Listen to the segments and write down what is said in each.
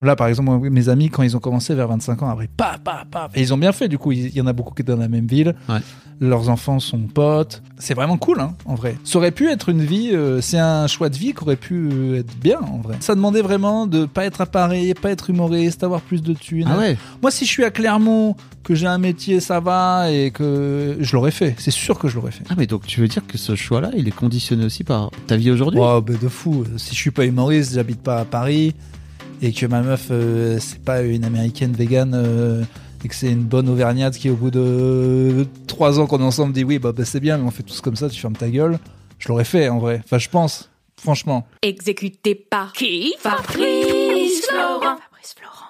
Là, par exemple, mes amis, quand ils ont commencé vers 25 ans, après, paf, paf, paf. Et ils ont bien fait, du coup. Il y en a beaucoup qui étaient dans la même ville. Ouais. Leurs enfants sont potes. C'est vraiment cool, hein, en vrai. Ça aurait pu être une vie, euh, c'est un choix de vie qui aurait pu euh, être bien, en vrai. Ça demandait vraiment de pas être à Paris, pas être humoriste, avoir plus de thunes. Ah ouais Moi, si je suis à Clermont, que j'ai un métier, ça va, et que je l'aurais fait. C'est sûr que je l'aurais fait. Ah, mais donc tu veux dire que ce choix-là, il est conditionné aussi par ta vie aujourd'hui? Oh, bah de fou. Si je suis pas humoriste, j'habite pas à Paris et que ma meuf euh, c'est pas une américaine végane euh, et que c'est une bonne auvergnate qui au bout de trois ans qu'on est ensemble dit oui bah, bah, c'est bien mais on fait tous comme ça tu fermes ta gueule je l'aurais fait en vrai enfin je pense franchement Exécuté par qui Fabrice Florent. Fabrice Florent.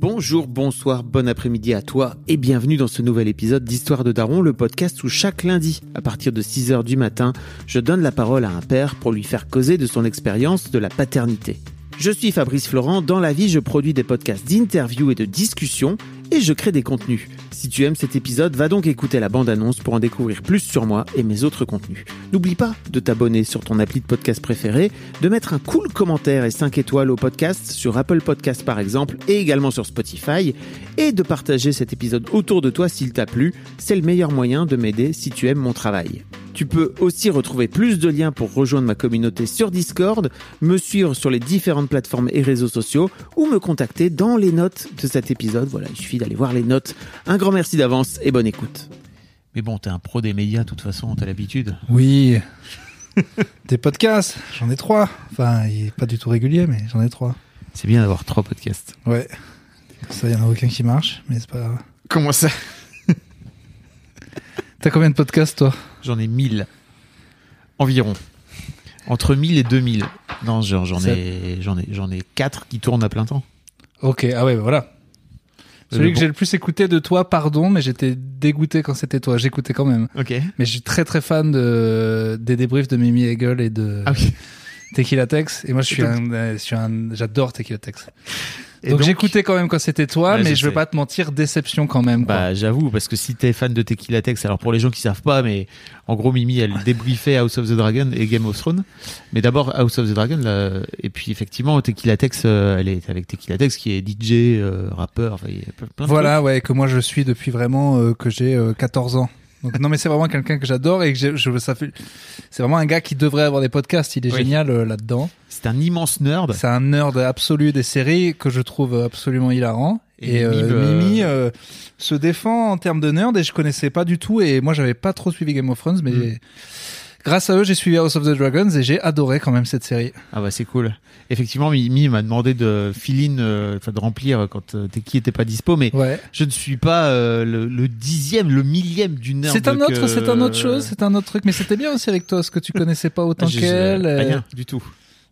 Bonjour, bonsoir, bon après-midi à toi et bienvenue dans ce nouvel épisode d'Histoire de Daron, le podcast où chaque lundi, à partir de 6h du matin, je donne la parole à un père pour lui faire causer de son expérience de la paternité. Je suis Fabrice Florent, dans la vie je produis des podcasts d'interviews et de discussions et je crée des contenus. Si tu aimes cet épisode, va donc écouter la bande-annonce pour en découvrir plus sur moi et mes autres contenus. N'oublie pas de t'abonner sur ton appli de podcast préféré, de mettre un cool commentaire et 5 étoiles au podcast sur Apple Podcast par exemple et également sur Spotify et de partager cet épisode autour de toi s'il t'a plu. C'est le meilleur moyen de m'aider si tu aimes mon travail. Tu peux aussi retrouver plus de liens pour rejoindre ma communauté sur Discord, me suivre sur les différentes plateformes et réseaux sociaux ou me contacter dans les notes de cet épisode. Voilà, il suffit d'aller voir les notes. Un grand merci d'avance et bonne écoute. Mais bon, t'es un pro des médias, de toute façon, t'as l'habitude. oui des podcasts j'en ai trois enfin il est pas du tout régulier mais j'en ai trois C'est bien d'avoir trois podcasts. ouais ça y en a aucun qui marche mais c'est pas grave Comment ça? T'as combien de podcasts toi? J'en ai 1000. Environ. Entre 1000 et 2000. Non, genre, j'en ai, j'en ai, j'en ai 4 qui tournent à plein temps. ok ah ouais bah voilà celui que j'ai le plus écouté de toi pardon mais j'étais dégoûté quand c'était toi j'écoutais quand même Ok. Mais je suis très très fan de, des débriefs de Mimi Hegel et de Ah oui. Tequila Tex. Et moi, je suis un, euh, je suis un, j'adore Tequila Tex. Et donc, j'écoutais quand même quand c'était toi, Ouais, mais je je veux sais. pas te mentir, déception quand même. Quoi. Bah, j'avoue, parce que si t'es fan de Tequila Tex, alors pour les gens qui savent pas, mais en gros, Mimi, elle débriefait House of the Dragon et Game of Thrones. Mais d'abord, House of the Dragon, là, et puis effectivement, Tequila Tex, euh, elle est avec Tequila Tex, qui est DJ, euh, rappeur, enfin, il y a plein- de voilà, ouais, que moi je suis depuis vraiment euh, que j'ai euh, 14 ans. Donc non, mais c'est vraiment quelqu'un que j'adore et que j'ai- je, ça fait, c'est vraiment un gars qui devrait avoir des podcasts. Il est Oui. génial euh, là-dedans. C'est un immense nerd. C'est un nerd absolu des séries que je trouve absolument hilarant. Et Et, euh, Mimi, euh, Mimi euh, se défend en termes de nerd et je connaissais pas du tout et moi j'avais pas trop suivi Game of Thrones mais Mm. Grâce à eux j'ai suivi House of the Dragons et j'ai adoré quand même cette série. Ah bah c'est cool. Effectivement, Mimi m'a demandé de fill euh, enfin de remplir quand euh, Teki était pas dispo, mais Ouais. je ne suis pas euh, le, le dixième, le millième du nerd. C'est un que- autre, c'est un autre chose, c'est un autre truc mais c'était bien aussi avec toi ce que tu connaissais pas autant qu'elle. euh, Rien du tout.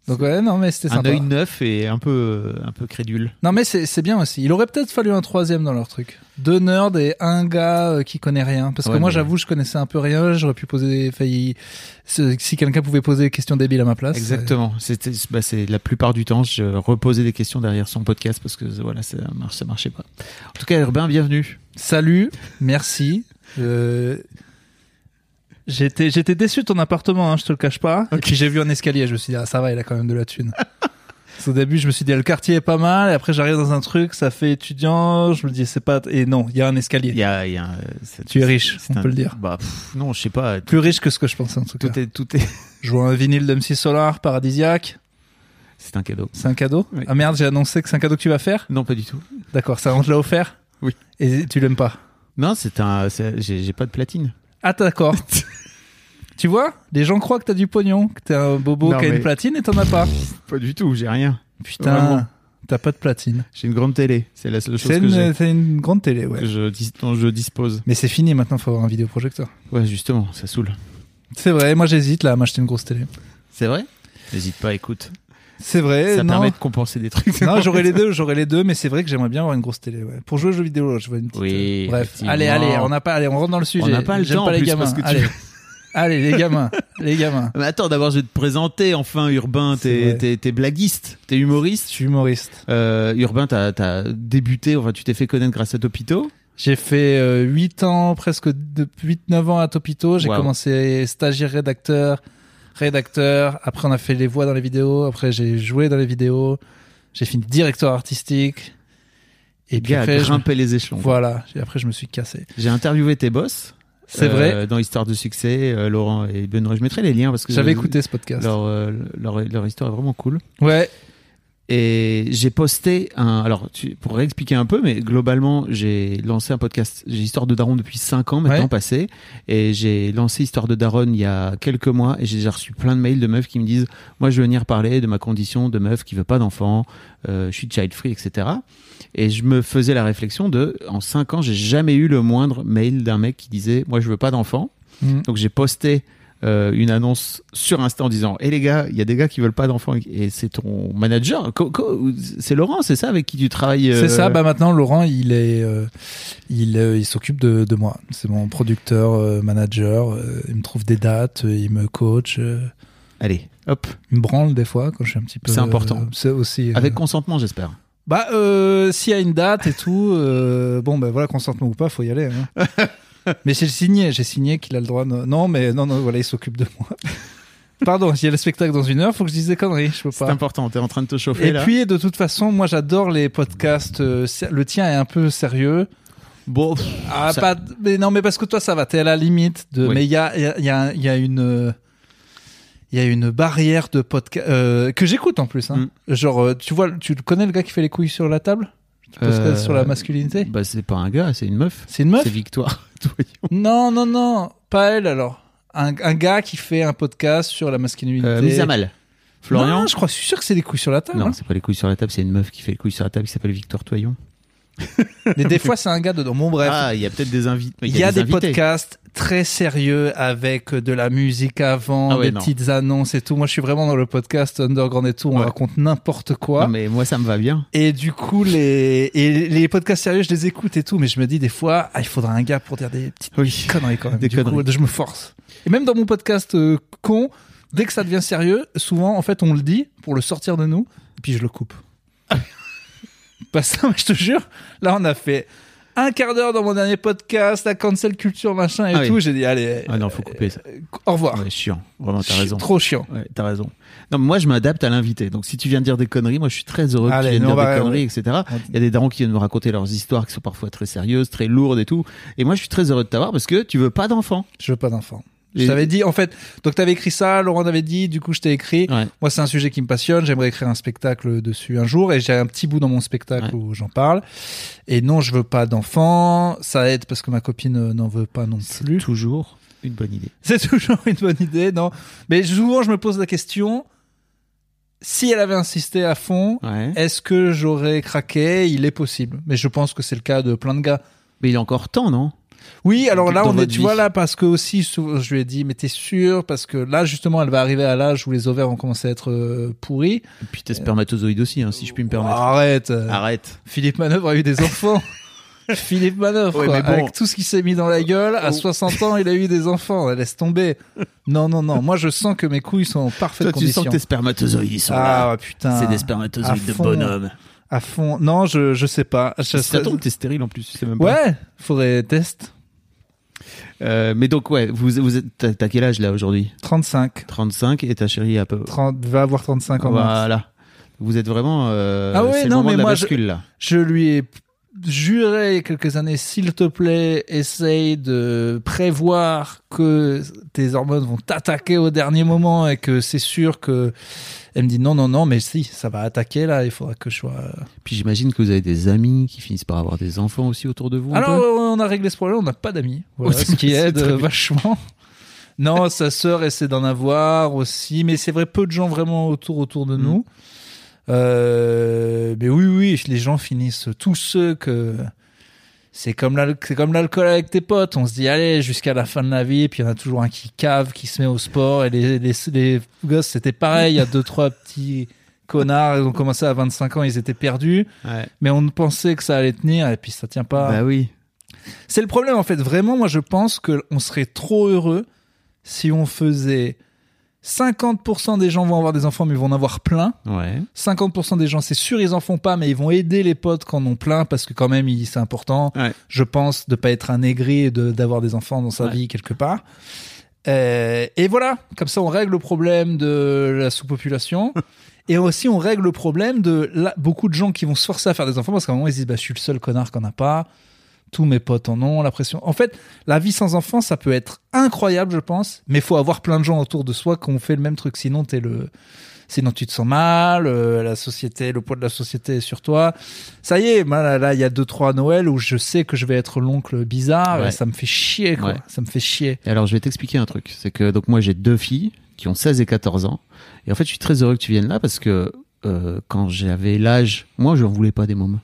Donc ouais non mais c'était Un sympa. œil neuf et un peu, un peu crédule. Non mais c'est c'est bien aussi. Il aurait peut-être fallu un troisième dans leur truc. Deux nerds et un gars euh, qui connaît rien. Parce que Ouais, moi mais- j'avoue je connaissais un peu rien. J'aurais pu poser, failli si quelqu'un pouvait poser des questions débiles à ma place. Exactement. C'était, bah, c'est la plupart du temps, je reposais des questions derrière son podcast parce que voilà, ça, marche, ça marchait pas. En tout cas, Urbain, bienvenue. Salut, merci. Euh, J'étais, j'étais déçu de ton appartement, hein, je te le cache pas. Et puis j'ai vu un escalier, je me suis dit, ah, ça va, il a quand même de la thune. Qu'au début, je me suis dit, le quartier est pas mal, et après j'arrive dans un truc, ça fait étudiant, je me dis, c'est pas... Et non, il y a un escalier. Il y a, il y a un- c'est- Tu es riche, on un- peut le dire. Bah, pff, non, je sais pas. Plus riche que ce que je pensais en tout cas. Tout est, tout est. Je vois un vinyle d'MC Solar, paradisiaque. C'est un cadeau. C'est un cadeau? Oui. Ah merde, j'ai annoncé que c'est un cadeau que tu vas faire? Non, pas du tout. D'accord, ça on te l'a offert? Oui. Et tu l'aimes pas? Non, c'est un, j'ai pas de platine. Ah d'accord. tu vois Les gens croient que t'as du pognon, que t'es un bobo Non, qui a mais- une platine et t'en as pas. Pas du tout, j'ai rien. Putain, t'as pas de platine. J'ai une grande télé. C'est la seule chose C'est que j'ai. une, c'est une grande télé, ouais. que je, dis- dont je dispose. Mais c'est fini maintenant, faut avoir un vidéoprojecteur. Ouais, justement, ça saoule. C'est vrai, moi j'hésite là à m'acheter une grosse télé. C'est vrai? N'hésite pas, écoute. C'est vrai. Ça non. permet de compenser des trucs. Non, j'aurais les deux, j'aurais les deux, mais c'est vrai que j'aimerais bien avoir une grosse télé. Ouais. Pour jouer aux jeux vidéo, je veux une petite. Oui, euh, Bref, allez, allez, on n'a pas, allez, on rentre dans le sujet. On n'a pas le J'aime temps, pas les plus, gamins. parce que tu- Allez, allez, les gamins, les gamins. Mais attends, d'abord, je vais te présenter. Enfin, Urbain, t'es, t'es, t'es blaguiste, t'es humoriste. Je suis humoriste. Euh, Urbain, t'as, t'as débuté, enfin, tu t'es fait connaître grâce à Topito. J'ai fait euh, 8 ans, presque 8-9 ans à Topito. J'ai Wow. commencé stagiaire rédacteur, rédacteur. Après, on a fait les voix dans les vidéos. Après, j'ai joué dans les vidéos. J'ai fini directeur artistique. Et puis gars, après, je... grimper les échelons. voilà. Et après, je me suis cassé. J'ai interviewé tes boss. C'est euh, vrai. Dans Histoire de succès, euh, Laurent et Benoît. Je mettrai les liens parce que J'avais euh, écouté ce podcast. Leur, euh, leur, leur histoire est vraiment cool. Ouais. Et j'ai posté un. Alors, tu, pour réexpliquer un peu, mais globalement, j'ai lancé un podcast. J'ai Histoire de Daron depuis 5 ans maintenant Ouais. passé. Et j'ai lancé Histoire de Daron il y a quelques mois. Et j'ai déjà reçu plein de mails de meufs qui me disent Moi, je veux venir parler de ma condition de meuf qui veut pas d'enfant. euh, je suis child free, etc. Et je me faisais la réflexion de En 5 ans, j'ai jamais eu le moindre mail d'un mec qui disait Moi, je veux pas d'enfant. Mm. Donc j'ai posté euh, une annonce sur Insta en disant "Eh les gars, il y a des gars qui veulent pas d'enfants et c'est ton manager, c'est Laurent, c'est ça avec qui tu travailles euh, C'est ça. Bah maintenant, Laurent, il est, euh, il, euh, il s'occupe de, de moi. C'est mon producteur, euh, manager. euh, il me trouve des dates, euh, il me coach, euh, Allez, hop, il me branle des fois quand je suis un petit peu. C'est important. euh, c'est aussi. euh, avec consentement, j'espère. Bah, euh, s'il y a une date et tout, euh, bon, ben voilà, consentement ou pas, faut y aller. hein. mais j'ai signé, j'ai signé qu'il a le droit. de- Non, mais non, non, voilà, il s'occupe de moi. Pardon, il y a le spectacle dans une heure, faut que je dise des conneries, je peux C'est important, t'es en train de te chauffer Et là. puis, de toute façon, moi, j'adore les podcasts. euh, ser- le tien est un peu sérieux. bon, pff, Ah, ça- pas, mais non, mais parce que toi, ça va, t'es à la limite de. Oui. Mais il y a, il y, a, il y a- il y a une. euh, Il y a une barrière de podcast que j'écoute en plus. Hein. Genre, euh, tu vois, tu connais le gars qui fait les couilles sur la table? Euh, sur la masculinité bah c'est pas un gars, c'est une meuf. C'est une meuf C'est Victoire. Non, non, non, pas elle alors. Un, un gars qui fait un podcast sur la masculinité. Euh, mise à mal. Florian Non, je crois, je suis sûr que c'est les couilles sur la table. Non, hein. c'est pas les couilles sur la table, c'est une meuf qui fait les couilles sur la table qui s'appelle Victoire Toyon. Mais des fois, c'est un gars dedans. Bon, bref. Ah, il y a peut-être des invités. Il y a des, podcasts très sérieux avec de la musique avant, Ah ouais, des non. petites annonces et tout. Moi, je suis vraiment dans le podcast underground et tout. On Ouais. raconte n'importe quoi. Non, mais moi ça me va bien. Et du coup, les, et les podcasts sérieux, je les écoute et tout, mais je me dis des fois, ah, il faudra un gars pour dire des petites Oui. conneries quand même. Des du coup, je me force. Et même dans mon podcast euh, con, dès que ça devient sérieux, souvent, en fait, on le dit pour le sortir de nous, et puis je le coupe. Pas ça, mais je te jure. Là, on a fait un quart d'heure dans mon dernier podcast, la cancel culture, machin et Ah oui. tout. J'ai dit, allez, Ah non, faut couper ça. euh, au revoir. Ouais, chiant. Vraiment, t'as raison. Trop chiant. Ouais, t'as raison. Non, moi, je m'adapte à l'invité. Donc, si tu viens de dire des conneries, moi, je suis très heureux que Allez, tu viennes dire va- des conneries, etc. Il y a des darons qui viennent me raconter leurs histoires qui sont parfois très sérieuses, très lourdes et tout. Et moi, je suis très heureux de t'avoir parce que tu veux pas d'enfants. Je veux pas d'enfant. Je t'avais dit, en fait, donc t'avais écrit ça, Laurent t'avait dit, du coup je t'ai écrit. Ouais. Moi, c'est un sujet qui me passionne. J'aimerais écrire un spectacle dessus un jour et j'ai un petit bout dans mon spectacle Ouais. où j'en parle. Et non, je veux pas d'enfant. Ça aide parce que ma copine euh, n'en veut pas non plus. Toujours une bonne idée. C'est toujours une bonne idée, non Mais souvent, je me pose la question si elle avait insisté à fond, Ouais. est-ce que j'aurais craqué? Il est possible. Mais je pense que c'est le cas de plein de gars. Mais il est encore temps, non? Oui, alors là, on est, tu vie. vois, là, parce que aussi, je lui ai dit, mais t'es sûr? Parce que là, justement, elle va arriver à l'âge où les ovaires vont commencer à être euh, pourris. Et puis tes spermatozoïdes aussi, hein, si je puis me permettre. Arrête Arrête. Philippe Manœuvre a eu des enfants. Philippe Manœuvre, Ouais, quoi. bon. avec tout ce qui s'est mis dans la gueule, à Oh. 60 ans, il a eu des enfants. Laisse tomber. Non, non, non. Moi, je sens que mes couilles sont en parfaite Toi, tu condition. sens que tes spermatozoïdes, sont ah, là. putain. C'est des spermatozoïdes de bonhomme. À fond. Non, je, je sais pas. Je ça tombe, t'es stérile en plus, tu sais même pas. Ouais, faudrait test. Euh, mais donc, ouais, vous, vous êtes, t'as quel âge là aujourd'hui 35. 35 et ta chérie à peu. 30, va avoir 35 en mars. Voilà. Vous êtes vraiment. Euh, Ah ouais, non, mais moi, je- bascule là. Je lui ai juré il y a quelques années, s'il te plaît, essaye de prévoir que tes hormones vont t'attaquer au dernier moment et que c'est sûr que. Elle me dit non, non, non, mais si, ça va attaquer là, il faudra que je sois. Puis j'imagine que vous avez des amis qui finissent par avoir des enfants aussi autour de vous. Alors, euh, on a réglé ce problème, on n'a pas d'amis. Voilà, Oh, ce qui aide euh, vachement. Non, sa sœur essaie d'en avoir aussi, mais c'est vrai, peu de gens vraiment autour, autour de Mm. nous. Euh, mais oui, oui, les gens finissent tous ceux que. C'est comme c'est comme l'alcool avec tes potes. On se dit, allez, jusqu'à la fin de la vie, puis il y en a toujours un qui cave, qui se met au sport. Et les, les, les gosses, c'était pareil. Il y a deux, trois petits Connard, ils ont commencé à 25 ans, ils étaient perdus. Ouais. Mais on pensait que ça allait tenir et puis ça tient pas. Bah oui. C'est le problème en fait. Vraiment, moi je pense qu'on serait trop heureux si on faisait 50% des gens vont avoir des enfants mais ils vont en avoir plein. Ouais. 50% des gens, c'est sûr, ils en font pas, mais ils vont aider les potes quand on en ont plein parce que quand même, c'est important. Ouais. Je pense de pas être un aigri et de- d'avoir des enfants dans sa Ouais. vie quelque part. Euh, et voilà, comme ça, on règle le problème de la sous-population. et aussi, on règle le problème de là, beaucoup de gens qui vont se forcer à faire des enfants parce qu'à un moment, ils se disent, bah, je suis le seul connard qu'on n'a pas. Tous mes potes en ont, la pression. En fait, la vie sans enfant, ça peut être incroyable, je pense, mais il faut avoir plein de gens autour de soi qui ont fait le même truc. Sinon, t'es le, sinon tu te sens mal, euh, la société, le poids de la société est sur toi. Ça y est, moi, là, là, il y a deux trois Noël où je sais que je vais être l'oncle bizarre, Ouais. et ça me fait chier quoi, Ouais. ça me fait chier. Et alors, je vais t'expliquer un truc. C'est que donc moi, j'ai deux filles qui ont 16 et 14 ans. Et en fait, je suis très heureux que tu viennes là parce que euh, quand j'avais l'âge, moi, je n'en voulais pas des mômes.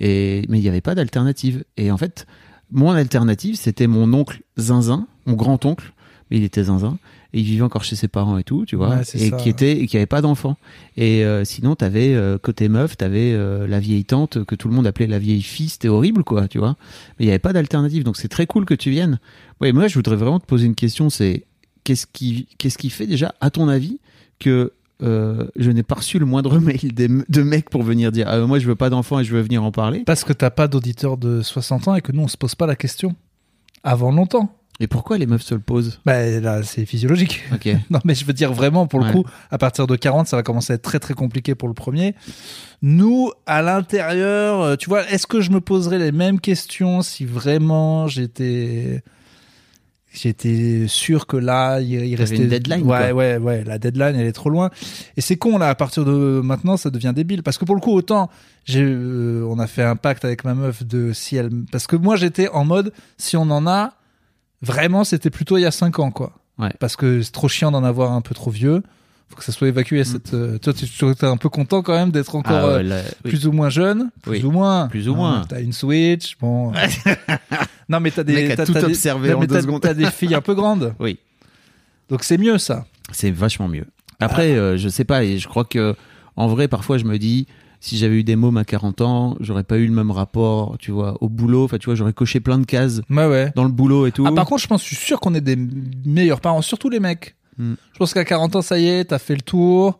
Et mais il n'y avait pas d'alternative. Et en fait, mon alternative, c'était mon oncle Zinzin, mon grand oncle, mais il était Zinzin. Et il vivait encore chez ses parents et tout, tu vois, Ouais, et ça. qui était et qui avait pas d'enfant. Et euh, sinon, t'avais euh, côté meuf, t'avais euh, la vieille tante que tout le monde appelait la vieille fille. C'était horrible, quoi, tu vois. Mais il n'y avait pas d'alternative. Donc c'est très cool que tu viennes. Ouais, moi, je voudrais vraiment te poser une question. C'est qu'est-ce qui, qu'est-ce qui fait déjà, à ton avis, que euh, je n'ai pas reçu le moindre mail des- de mecs pour venir dire ah, moi je veux pas d'enfant et je veux venir en parler. Parce que t'as pas d'auditeur de 60 ans et que nous on se pose pas la question avant longtemps. Et pourquoi les meufs se le posent? Bah là, c'est physiologique. Ok. Non, mais je veux dire vraiment, pour le Ouais. coup, à partir de 40, ça va commencer à être très très compliqué pour le premier. Nous, à l'intérieur, euh, tu vois, est-ce que je me poserais les mêmes questions si vraiment j'étais j'étais sûr que là, il, il restait une deadline, Ouais, quoi. ouais, ouais, la deadline, elle est trop loin. Et c'est con là. À partir de maintenant, ça devient débile parce que pour le coup, autant j'ai, euh, on a fait un pacte avec ma meuf de si elle, parce que moi j'étais en mode si on en a, vraiment, c'était plutôt il y a 5 ans, quoi. Ouais. Parce que c'est trop chiant d'en avoir un peu trop vieux. Faut que ça soit évacué. Cette, euh, toi, tu es un peu content quand même d'être encore. Ah, euh, ouais, là, oui. plus ou moins jeune. Plus Oui. ou moins. Plus ou moins. T'as une Switch. Bon. non, mais t'as des. T'as- tout des- observé non, en deux secondes. T'as des filles un peu grandes. Oui. Donc c'est mieux ça. C'est vachement mieux. Après, euh, je sais pas, et je crois que en vrai, parfois, je me dis, si j'avais eu des mômes à 40 ans, j'aurais pas eu le même rapport, tu vois, au boulot. Enfin, tu vois, j'aurais coché plein de cases Ouais, ouais. dans le boulot et tout. Ah, par contre, je pense, je suis sûr qu'on est des meilleurs parents, surtout les mecs. Hmm. Je pense qu'à 40 ans, ça y est, t'as fait le tour.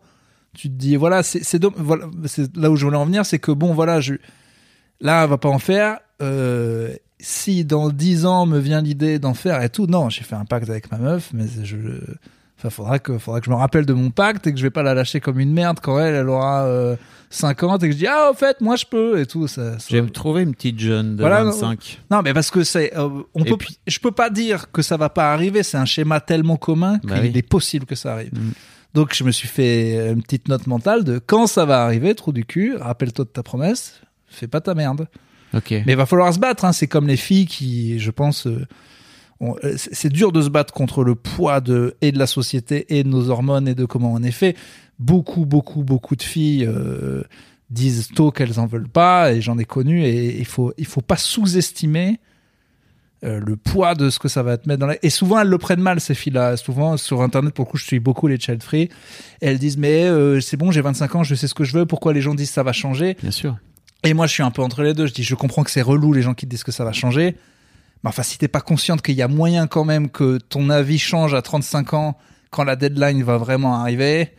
Tu te dis, voilà, c'est voilà, là où je voulais en venir, c'est que bon, voilà, je, là, on va pas en faire. Euh, si dans 10 ans me vient l'idée d'en faire et tout, non, j'ai fait un pacte avec ma meuf, mais je, enfin, faudra que, faudra que je me rappelle de mon pacte et que je vais pas la lâcher comme une merde quand elle, elle aura euh, 50 et que je dis, ah, au fait, moi je peux et tout. Ça, ça- J'ai trouvé une petite jeune de Voilà, 25. non, mais parce que c'est, euh, on Et peut, puis- je peux pas dire que ça va pas arriver. C'est un schéma tellement commun qu'il Bah oui. est possible que ça arrive. Mm. Donc, je me suis fait une petite note mentale de quand ça va arriver, trou du cul, rappelle-toi de ta promesse, fais pas ta merde. Ok. Mais il va falloir se battre. Hein. C'est comme les filles qui, je pense, euh, euh, c'est c'est dur de se battre contre le poids de et de la société et de nos hormones et de comment on est fait. Beaucoup, beaucoup, beaucoup de filles euh, disent tôt qu'elles en veulent pas et j'en ai connu et il faut, il faut pas sous-estimer euh, le poids de ce que ça va te mettre dans la... Et souvent, elles le prennent mal, ces filles-là. Souvent, sur Internet, pour le coup, je suis beaucoup les child free. Et elles disent, mais euh, c'est bon, j'ai 25 ans, je sais ce que je veux. Pourquoi les gens disent ça va changer? Bien sûr. et moi, je suis un peu entre les deux. Je dis, je comprends que c'est relou les gens qui disent que ça va changer. Mais enfin, si t'es pas consciente qu'il y a moyen quand même que ton avis change à 35 ans quand la deadline va vraiment arriver.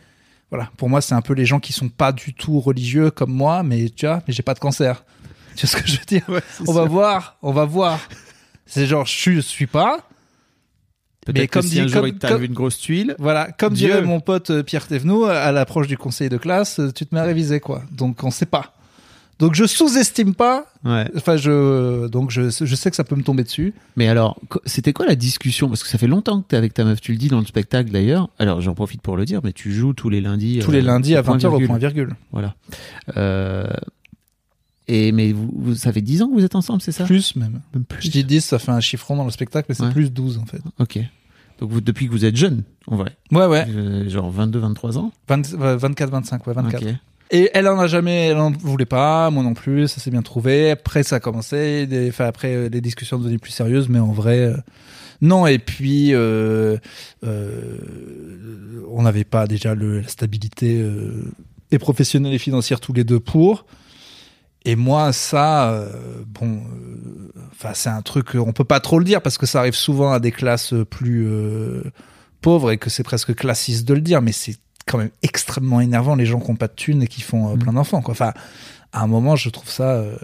Voilà. Pour moi, c'est un peu les gens qui sont pas du tout religieux comme moi, mais tu vois, mais j'ai pas de cancer. Tu vois ce que je veux dire? on va voir, on va voir. C'est genre, je suis, je suis pas. Mais que comme si dit- un jour comme- une grosse tuile. Voilà, comme Dieu. dirait mon pote euh, Pierre Thévenoud, à l'approche du conseil de classe, euh, tu te mets à réviser, quoi. Donc, on sait pas. Donc, je sous-estime pas. Ouais. Enfin, je, donc, je, je sais que ça peut me tomber dessus. Mais alors, c'était quoi la discussion? Parce que ça fait longtemps que t'es avec ta meuf, tu le dis dans le spectacle d'ailleurs. Alors, j'en profite pour le dire, mais tu joues tous les lundis. Tous euh, les lundis au à point 20h au point virgule. Voilà. Euh, et mais vous, vous, ça fait 10 ans que vous êtes ensemble, c'est ça? Plus même. Même plus. Je dis 10, ça fait un chiffron dans le spectacle, mais c'est Ouais. plus 12 en fait. Ok. Donc vous, depuis que vous êtes jeune, en vrai, Ouais, ouais. Euh, genre 22, 23 ans? 20 euh, 24, 25, ouais, 24. Ok. Et elle en a jamais, elle en voulait pas, moi non plus, ça s'est bien trouvé. Après, ça a commencé, enfin, après, euh, les discussions devenaient plus sérieuses, mais en vrai, euh, non. Et puis, euh, on n'avait pas déjà la stabilité et professionnelle et financière tous les deux pour. Et moi, ça, bon, enfin, c'est un truc, on peut pas trop le dire parce que ça arrive souvent à des classes plus pauvres et que c'est presque classiste de le dire, mais c'est quand même extrêmement énervant les gens qui ont pas de thunes et qui font euh, Mm. plein d'enfants, quoi. Enfin, à un moment, je trouve ça. euh,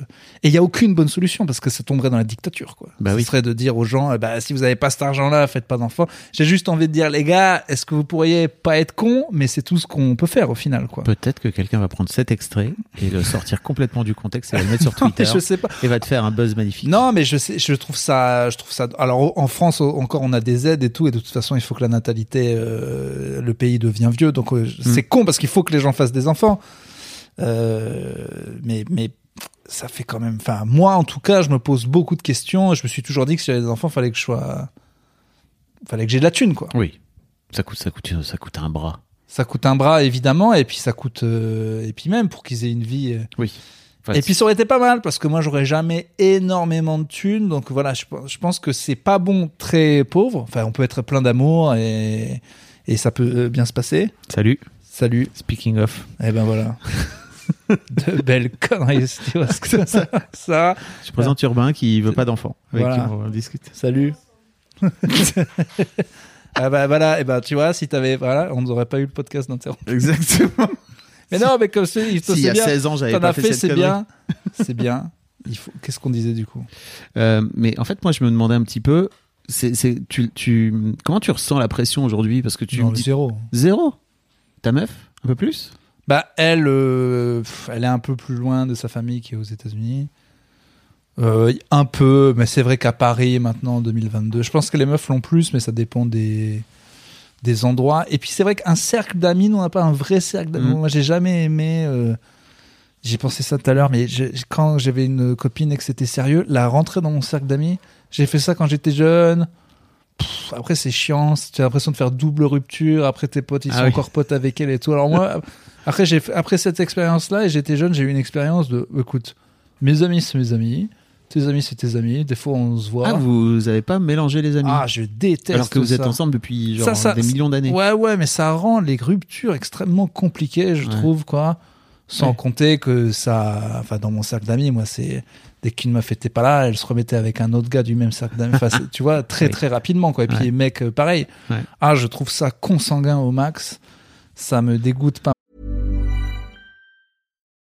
Et il y a aucune bonne solution parce que ça tomberait dans la dictature, quoi. Bah Ce oui. serait de dire aux gens, eh bah, si vous avez pas cet argent-là, faites pas d'enfants. J'ai juste envie de dire, les gars, est-ce que vous pourriez pas être cons Mais c'est tout ce qu'on peut faire au final, quoi. Peut-être que quelqu'un va prendre cet extrait et le sortir complètement du contexte et va le mettre sur Non, Twitter je sais pas. et va te faire un buzz magnifique. Non, mais je sais, je trouve ça, je trouve ça. Alors en France encore, on a des aides et tout, et de toute façon, il faut que la natalité, euh, le pays devient vieux, donc euh, c'est con parce qu'il faut que les gens fassent des enfants. Euh, mais mais ça fait quand même. Enfin, moi en tout cas, je me pose beaucoup de questions. et Je me suis toujours dit que si j'avais des enfants, fallait que je sois, fallait que j'ai de la thune, quoi. Oui. Ça coûte, ça coûte, ça coûte un bras. Ça coûte un bras évidemment, et puis ça coûte, euh, et puis même pour qu'ils aient une vie. euh, Oui. et puis ça aurait été pas mal parce que moi j'aurais jamais énormément de thunes donc voilà je, pense- je pense que c'est pas bon très pauvre enfin on peut être plein d'amour et, et ça peut bien se passer Salut. salut Speaking of. et ben voilà de belles conneries tu vois ce que ça, ça Je présente Urbain qui veut pas d'enfant. Avec Voilà. qui on discute. salut. Ah bah voilà et ben tu vois si t'avais voilà on n'aurait pas eu le podcast d'interrompre Exactement. mais non mais comme c'est il S'il y a bien 16 ans, j'avais pas as fait, fait c'est bien. c'est bien. Il faut qu'est-ce qu'on disait du coup? Euh, mais en fait, moi, je me demandais un petit peu, c'est, c'est, tu, tu, comment tu ressens la pression aujourd'hui? Parce que tu Non, dis zéro. Zéro? Ta meuf, un peu plus? Bah elle, euh, elle est un peu plus loin de sa famille qui est aux États-Unis. Euh, un peu, mais c'est vrai qu'à Paris maintenant en 2022, je pense que les meufs l'ont plus, mais ça dépend des des endroits. Et puis c'est vrai qu'un cercle d'amis, nous, on n'a pas un vrai cercle d'amis. Mm. Moi, j'ai jamais aimé. euh, j'ai pensé ça tout à l'heure, mais je- quand j'avais une copine et que c'était sérieux, la rentrer dans mon cercle d'amis, j'ai fait ça quand j'étais jeune. Pff, après, c'est chiant. Tu as l'impression de faire double rupture. Après, tes potes, ils Ah sont oui. encore potes avec elle et tout. Alors moi, après, j'ai après cette expérience-là, et j'étais jeune, j'ai eu une expérience de, écoute, mes amis, c'est mes amis. Tes amis, c'est tes amis. Des fois, on se voit. Ah, vous avez pas mélangé les amis? Ah, je déteste Alors que vous êtes ensemble depuis genre Ça, ça, des millions d'années. Ouais, ouais, mais ça rend les ruptures extrêmement compliquées, je Ouais. trouve, quoi. Sans Ouais. compter que ça, enfin, dans mon cercle d'amis, moi, c'est dès qu'une meuf était pas là, elle se remettait avec un autre gars du même cercle d'amis. Enfin, tu vois, très, très rapidement, quoi. Et puis, les mecs, euh, pareil. Ah, je trouve ça consanguin au max. Ça me dégoûte pas.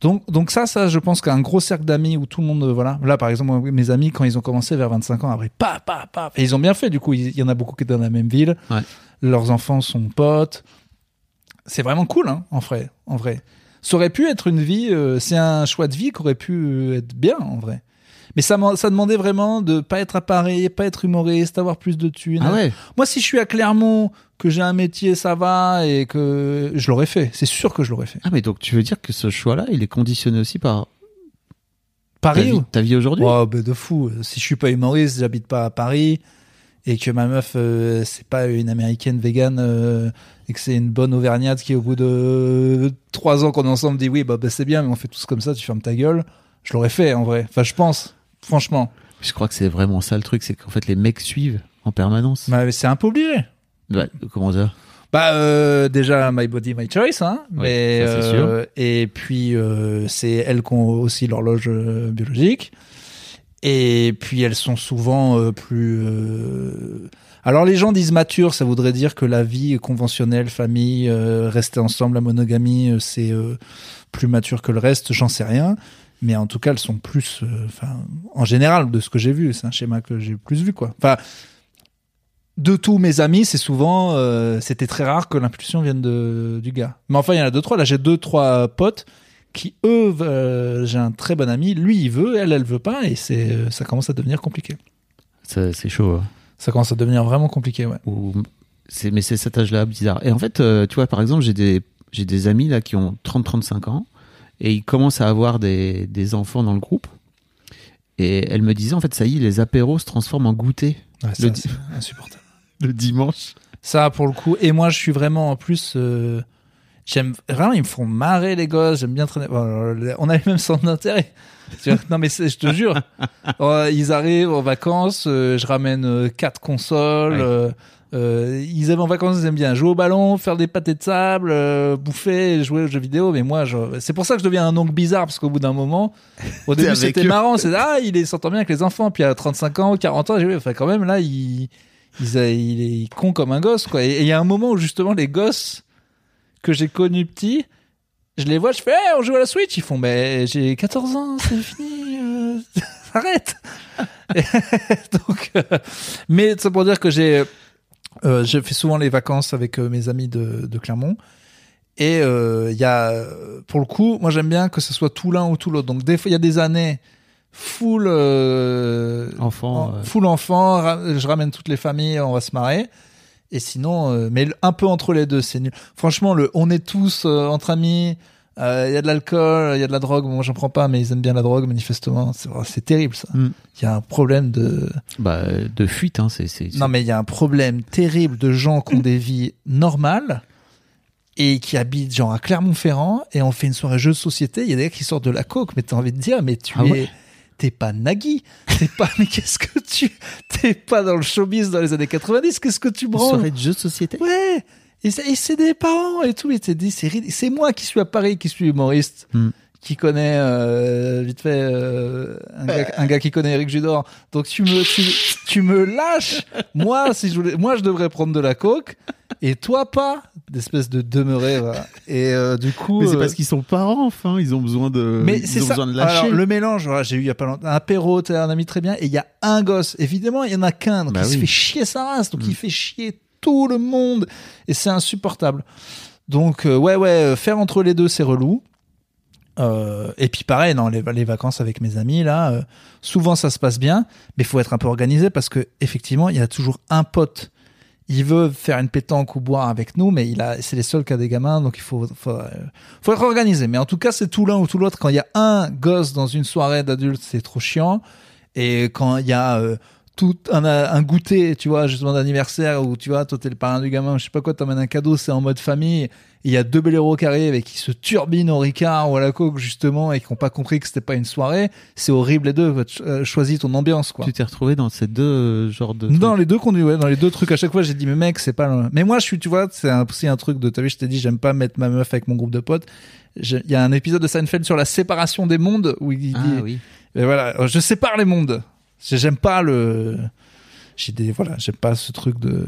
donc, donc ça, ça, je pense qu'un gros cercle d'amis où tout le monde, euh, voilà. Là, par exemple, mes amis, quand ils ont commencé vers 25 ans, après, pa, pa, pa. Et ils ont bien fait, du coup. Il y en a beaucoup qui étaient dans la même ville. Ouais. Leurs enfants sont potes. C'est vraiment cool, hein, en vrai. En vrai. Ça aurait pu être une vie, euh, c'est un choix de vie qui aurait pu euh, être bien, en vrai. Mais ça, demandait vraiment de pas être à Paris, pas être humoriste, avoir plus de thunes. Ah ouais. Moi, si je suis à Clermont, que j'ai un métier, ça va, et que je l'aurais fait. C'est sûr que je l'aurais fait. Ah, mais donc tu veux dire que ce choix-là, il est conditionné aussi par ta Paris vie, ou ta vie aujourd'hui? Oh, bah, de fou. Si je suis pas humoriste, j'habite pas à Paris, et que ma meuf, euh, c'est pas une américaine végane, euh, et que c'est une bonne auvergnate qui, au bout de trois ans qu'on est ensemble, dit oui, bah, bah, c'est bien, mais on fait tous comme ça, tu fermes ta gueule. Je l'aurais fait, en vrai. Enfin, je pense. Franchement. Je crois que c'est vraiment ça le truc, c'est qu'en fait les mecs suivent en permanence. Mais c'est un peu obligé. Bah, comment ça? Bah euh, déjà my body my choice hein Oui, mais ça, euh, et puis euh, c'est elles qui ont aussi l'horloge biologique Et puis elles sont souvent plus. Alors les gens disent mature, ça voudrait dire que la vie conventionnelle, famille, rester ensemble, la monogamie, c'est plus mature que le reste. J'en sais rien, mais en tout cas elles sont plus. euh, Enfin, en général de ce que j'ai vu, c'est un schéma que j'ai plus vu quoi. Enfin, de tous mes amis, c'est souvent, euh, c'était très rare que l'impulsion vienne de, du gars. Mais enfin, il y en a deux, trois. Là, j'ai deux, trois potes qui, eux, euh, j'ai un très bon ami. Lui, il veut, elle, elle veut pas, et c'est, euh, ça commence à devenir compliqué. Ça, C'est chaud. hein. Ça commence à devenir vraiment compliqué, ouais. Ou- c'est mais c'est cet âge-là bizarre. Et en fait, tu vois, par exemple, j'ai des j'ai des amis là qui ont 30-35 ans et ils commencent à avoir des, des enfants dans le groupe. Et elle me disait en fait, ça y est, les apéros se transforment en goûter Ouais, Le di- c'est insupportable. le dimanche. Ça, pour le coup. Et moi, je suis vraiment, en plus, euh, j'aime, vraiment, ils me font marrer, les gosses. J'aime bien traîner. bon, on a les mêmes centres d'intérêt. Non, mais je te jure. Euh, ils arrivent en vacances, euh, je ramène euh, quatre consoles. Ouais. Euh, ils aiment en vacances, ils aiment bien jouer au ballon, faire des pâtés de sable, euh, bouffer, jouer aux jeux vidéo. Mais moi, je... c'est pour ça que je deviens un oncle bizarre parce qu'au bout d'un moment, au début c'était marrant, c'est ah il s'entend bien avec les enfants, puis à 35 ans, 40 ans, j'ai enfin quand même là il, il, a- il est con comme un gosse quoi. Et il y a un moment où justement les gosses que j'ai connus petits, je les vois, je fais Hey, on joue à la Switch, ils font mais j'ai 14 ans, c'est fini, euh, arrête. Donc, euh, mais c'est pour dire que j'ai euh, je fais souvent les vacances avec euh, mes amis de, de Clermont. Et euh, il y a, pour le coup, moi j'aime bien que ce soit tout l'un ou tout l'autre. Donc des fois, il y a des années full euh, Enfant, en- full enfant. ra- Je ramène toutes les familles, on va se marrer. Et sinon, euh, mais un peu entre les deux, c'est nul. Franchement, le, on est tous entre amis. Euh, Il y a de l'alcool, il y a de la drogue. Moi, j'en prends pas, mais ils aiment bien la drogue, manifestement. C'est c'est terrible ça. Il Mm. y a un problème de. Bah, de fuite, hein, c'est c'est- Non, mais il y a un problème terrible de gens qui ont des vies normales et qui habitent genre à Clermont-Ferrand et on fait une soirée jeux de société. Il y a des gars qui sortent de la coke, mais t'as envie de dire, mais tu Ah es. ouais? T'es pas Nagui, t'es pas, mais qu'est-ce que tu, t'es pas dans le showbiz dans les années 90, qu'est-ce que tu Une branles? soirée de jeux de société? Ouais! Et c'est, des parents et tout, et t'es dit, c'est, moi qui suis à Paris, qui suis humoriste, Hmm. qui connaît, euh, vite fait, euh, un, gars, un gars qui connaît Eric Judor. Donc tu me, tu, tu me lâches. Moi, si je voulais, moi, je devrais prendre de la coke, et toi pas. D'espèce de demeuré, voilà. Et, euh, du coup. Mais c'est euh, parce qu'ils sont parents, enfin, ils ont besoin de, mais ils c'est ont ça. besoin de lâcher. Alors, le mélange, voilà, j'ai eu il y a pas longtemps un apéro, t'es un ami très bien, et il y a un gosse. Évidemment, il y en a qu'un, donc Bah il se fait chier sa race, donc Mm. il fait chier tout le monde, et c'est insupportable. Donc, euh, ouais, ouais, euh, faire entre les deux, c'est relou. Euh, et puis pareil, non, les, les vacances avec mes amis là, souvent ça se passe bien, mais il faut être un peu organisé parce que effectivement, il y a toujours un pote. Il veut faire une pétanque ou boire avec nous, mais il a, c'est les seuls cas des gamins, donc il faut, faut, être organisé. Mais en tout cas, c'est tout l'un ou tout l'autre. Quand il y a un gosse dans une soirée d'adultes, c'est trop chiant. Et quand il y a tout un, un goûter, tu vois, justement d'anniversaire, où tu vois, toi t'es le parrain du gamin, je sais pas quoi, t'emmènes un cadeau, c'est en mode famille. Il y a deux héros qui arrivent et qui se turbinent au Ricard ou à la coke, justement, et qui n'ont pas compris que c'était pas une soirée. C'est horrible les deux. Euh, Choisis ton ambiance, quoi. Tu t'es retrouvé dans ces deux euh, genres de. Dans les deux conduits, ouais, dans les deux trucs. À chaque fois, j'ai dit, mais mec, c'est pas. le- Mais moi, je suis, tu vois, c'est aussi un truc de. T'as vu, je t'ai dit, j'aime pas mettre ma meuf avec mon groupe de potes. Il y a un épisode de Seinfeld sur la séparation des mondes où il dit, Ah oui. et voilà, je sépare les mondes. J'aime pas le. J'ai des, voilà, j'aime pas ce truc de.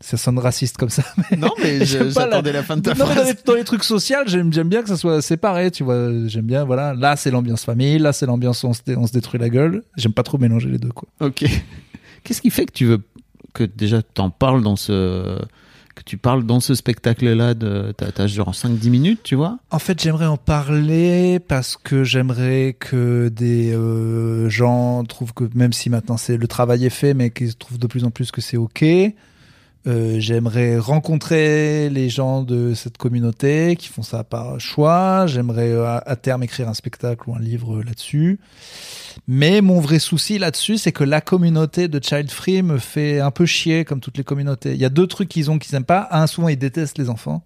Ça sonne raciste comme ça. Mais... Non, mais je- J'aime pas j'attendais la fin de ta Non, mais dans, les, phrase. dans les trucs sociaux, j'aime, j'aime bien que ça soit séparé, tu vois. J'aime bien, voilà. Là, c'est l'ambiance famille, là, c'est l'ambiance on se, dé- on se détruit la gueule. J'aime pas trop mélanger les deux, quoi. Ok. Qu'est-ce qui fait que tu veux que déjà t'en parles dans ce que tu parles dans ce spectacle-là de t'as, genre 5-10 minutes, tu vois? En fait, j'aimerais en parler parce que j'aimerais que des euh, gens trouvent que même si maintenant c'est le travail est fait, mais qu'ils trouvent de plus en plus que c'est ok. Euh, j'aimerais rencontrer les gens de cette communauté qui font ça par choix. J'aimerais euh, à, terme écrire un spectacle ou un livre là-dessus. Mais mon vrai souci là-dessus, c'est que la communauté de Child Free me fait un peu chier, comme toutes les communautés. Il y a deux trucs qu'ils ont qu'ils aiment pas. Un, souvent, ils détestent les enfants.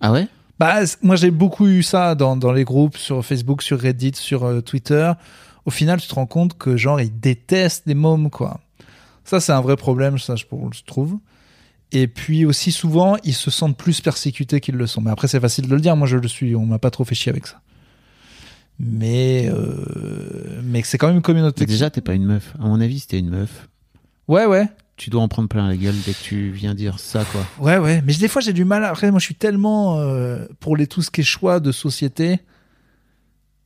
Ah ouais? Bah, moi, j'ai beaucoup eu ça dans, dans les groupes, sur Facebook, sur Reddit, sur euh, Twitter. Au final, tu te rends compte que, genre, ils détestent les mômes, quoi. Ça, c'est un vrai problème, ça, je, je trouve. Et puis aussi, souvent, ils se sentent plus persécutés qu'ils le sont. Mais après, c'est facile de le dire. Moi, je le suis. On m'a pas trop fait chier avec ça. Mais, euh, mais c'est quand même une communauté. Mais déjà, t'es pas une meuf. À mon avis, t'es une meuf, Ouais, ouais. tu dois en prendre plein la gueule dès que tu viens dire ça, quoi. Ouais, ouais. Mais des fois, j'ai du mal. Après, moi, je suis tellement euh, pour les tout ce qui est choix de société.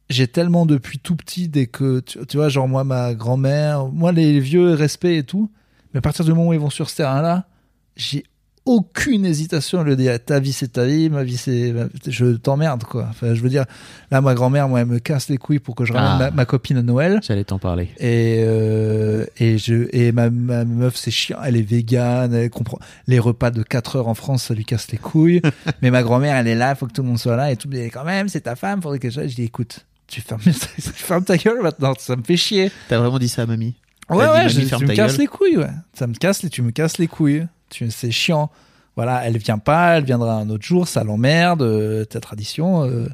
J'ai tellement depuis tout petit, dès que tu, tu vois, genre moi, ma grand-mère, moi, les vieux, respect et tout. Mais à partir du moment où ils vont sur ce terrain-là, j'ai aucune hésitation à le dire. Ta vie, c'est ta vie, ma vie, c'est. Je t'emmerde, quoi. Enfin, je veux dire, là, ma grand-mère, moi, elle me casse les couilles pour que je ramène Ah. ma, ma copine à Noël. J'allais t'en parler. Et, euh, et, je, et ma, ma meuf, c'est chiant, elle est végane, elle comprend. Les repas de 4 heures en France, ça lui casse les couilles. Mais ma grand-mère, elle est là, faut que tout le monde soit là et tout. Mais quand même, c'est ta femme, faudrait que je. Je dis, écoute, tu fermes, tu fermes ta gueule maintenant, ça me fait chier. T'as vraiment dit ça à mamie Ouais, dit, ouais, mamie, je- tu me casses gueule. les couilles, ouais. Ça me casse les, tu me casses les couilles. C'est chiant. Voilà, elle vient pas, elle viendra un autre jour, ça l'emmerde, euh, ta tradition, euh,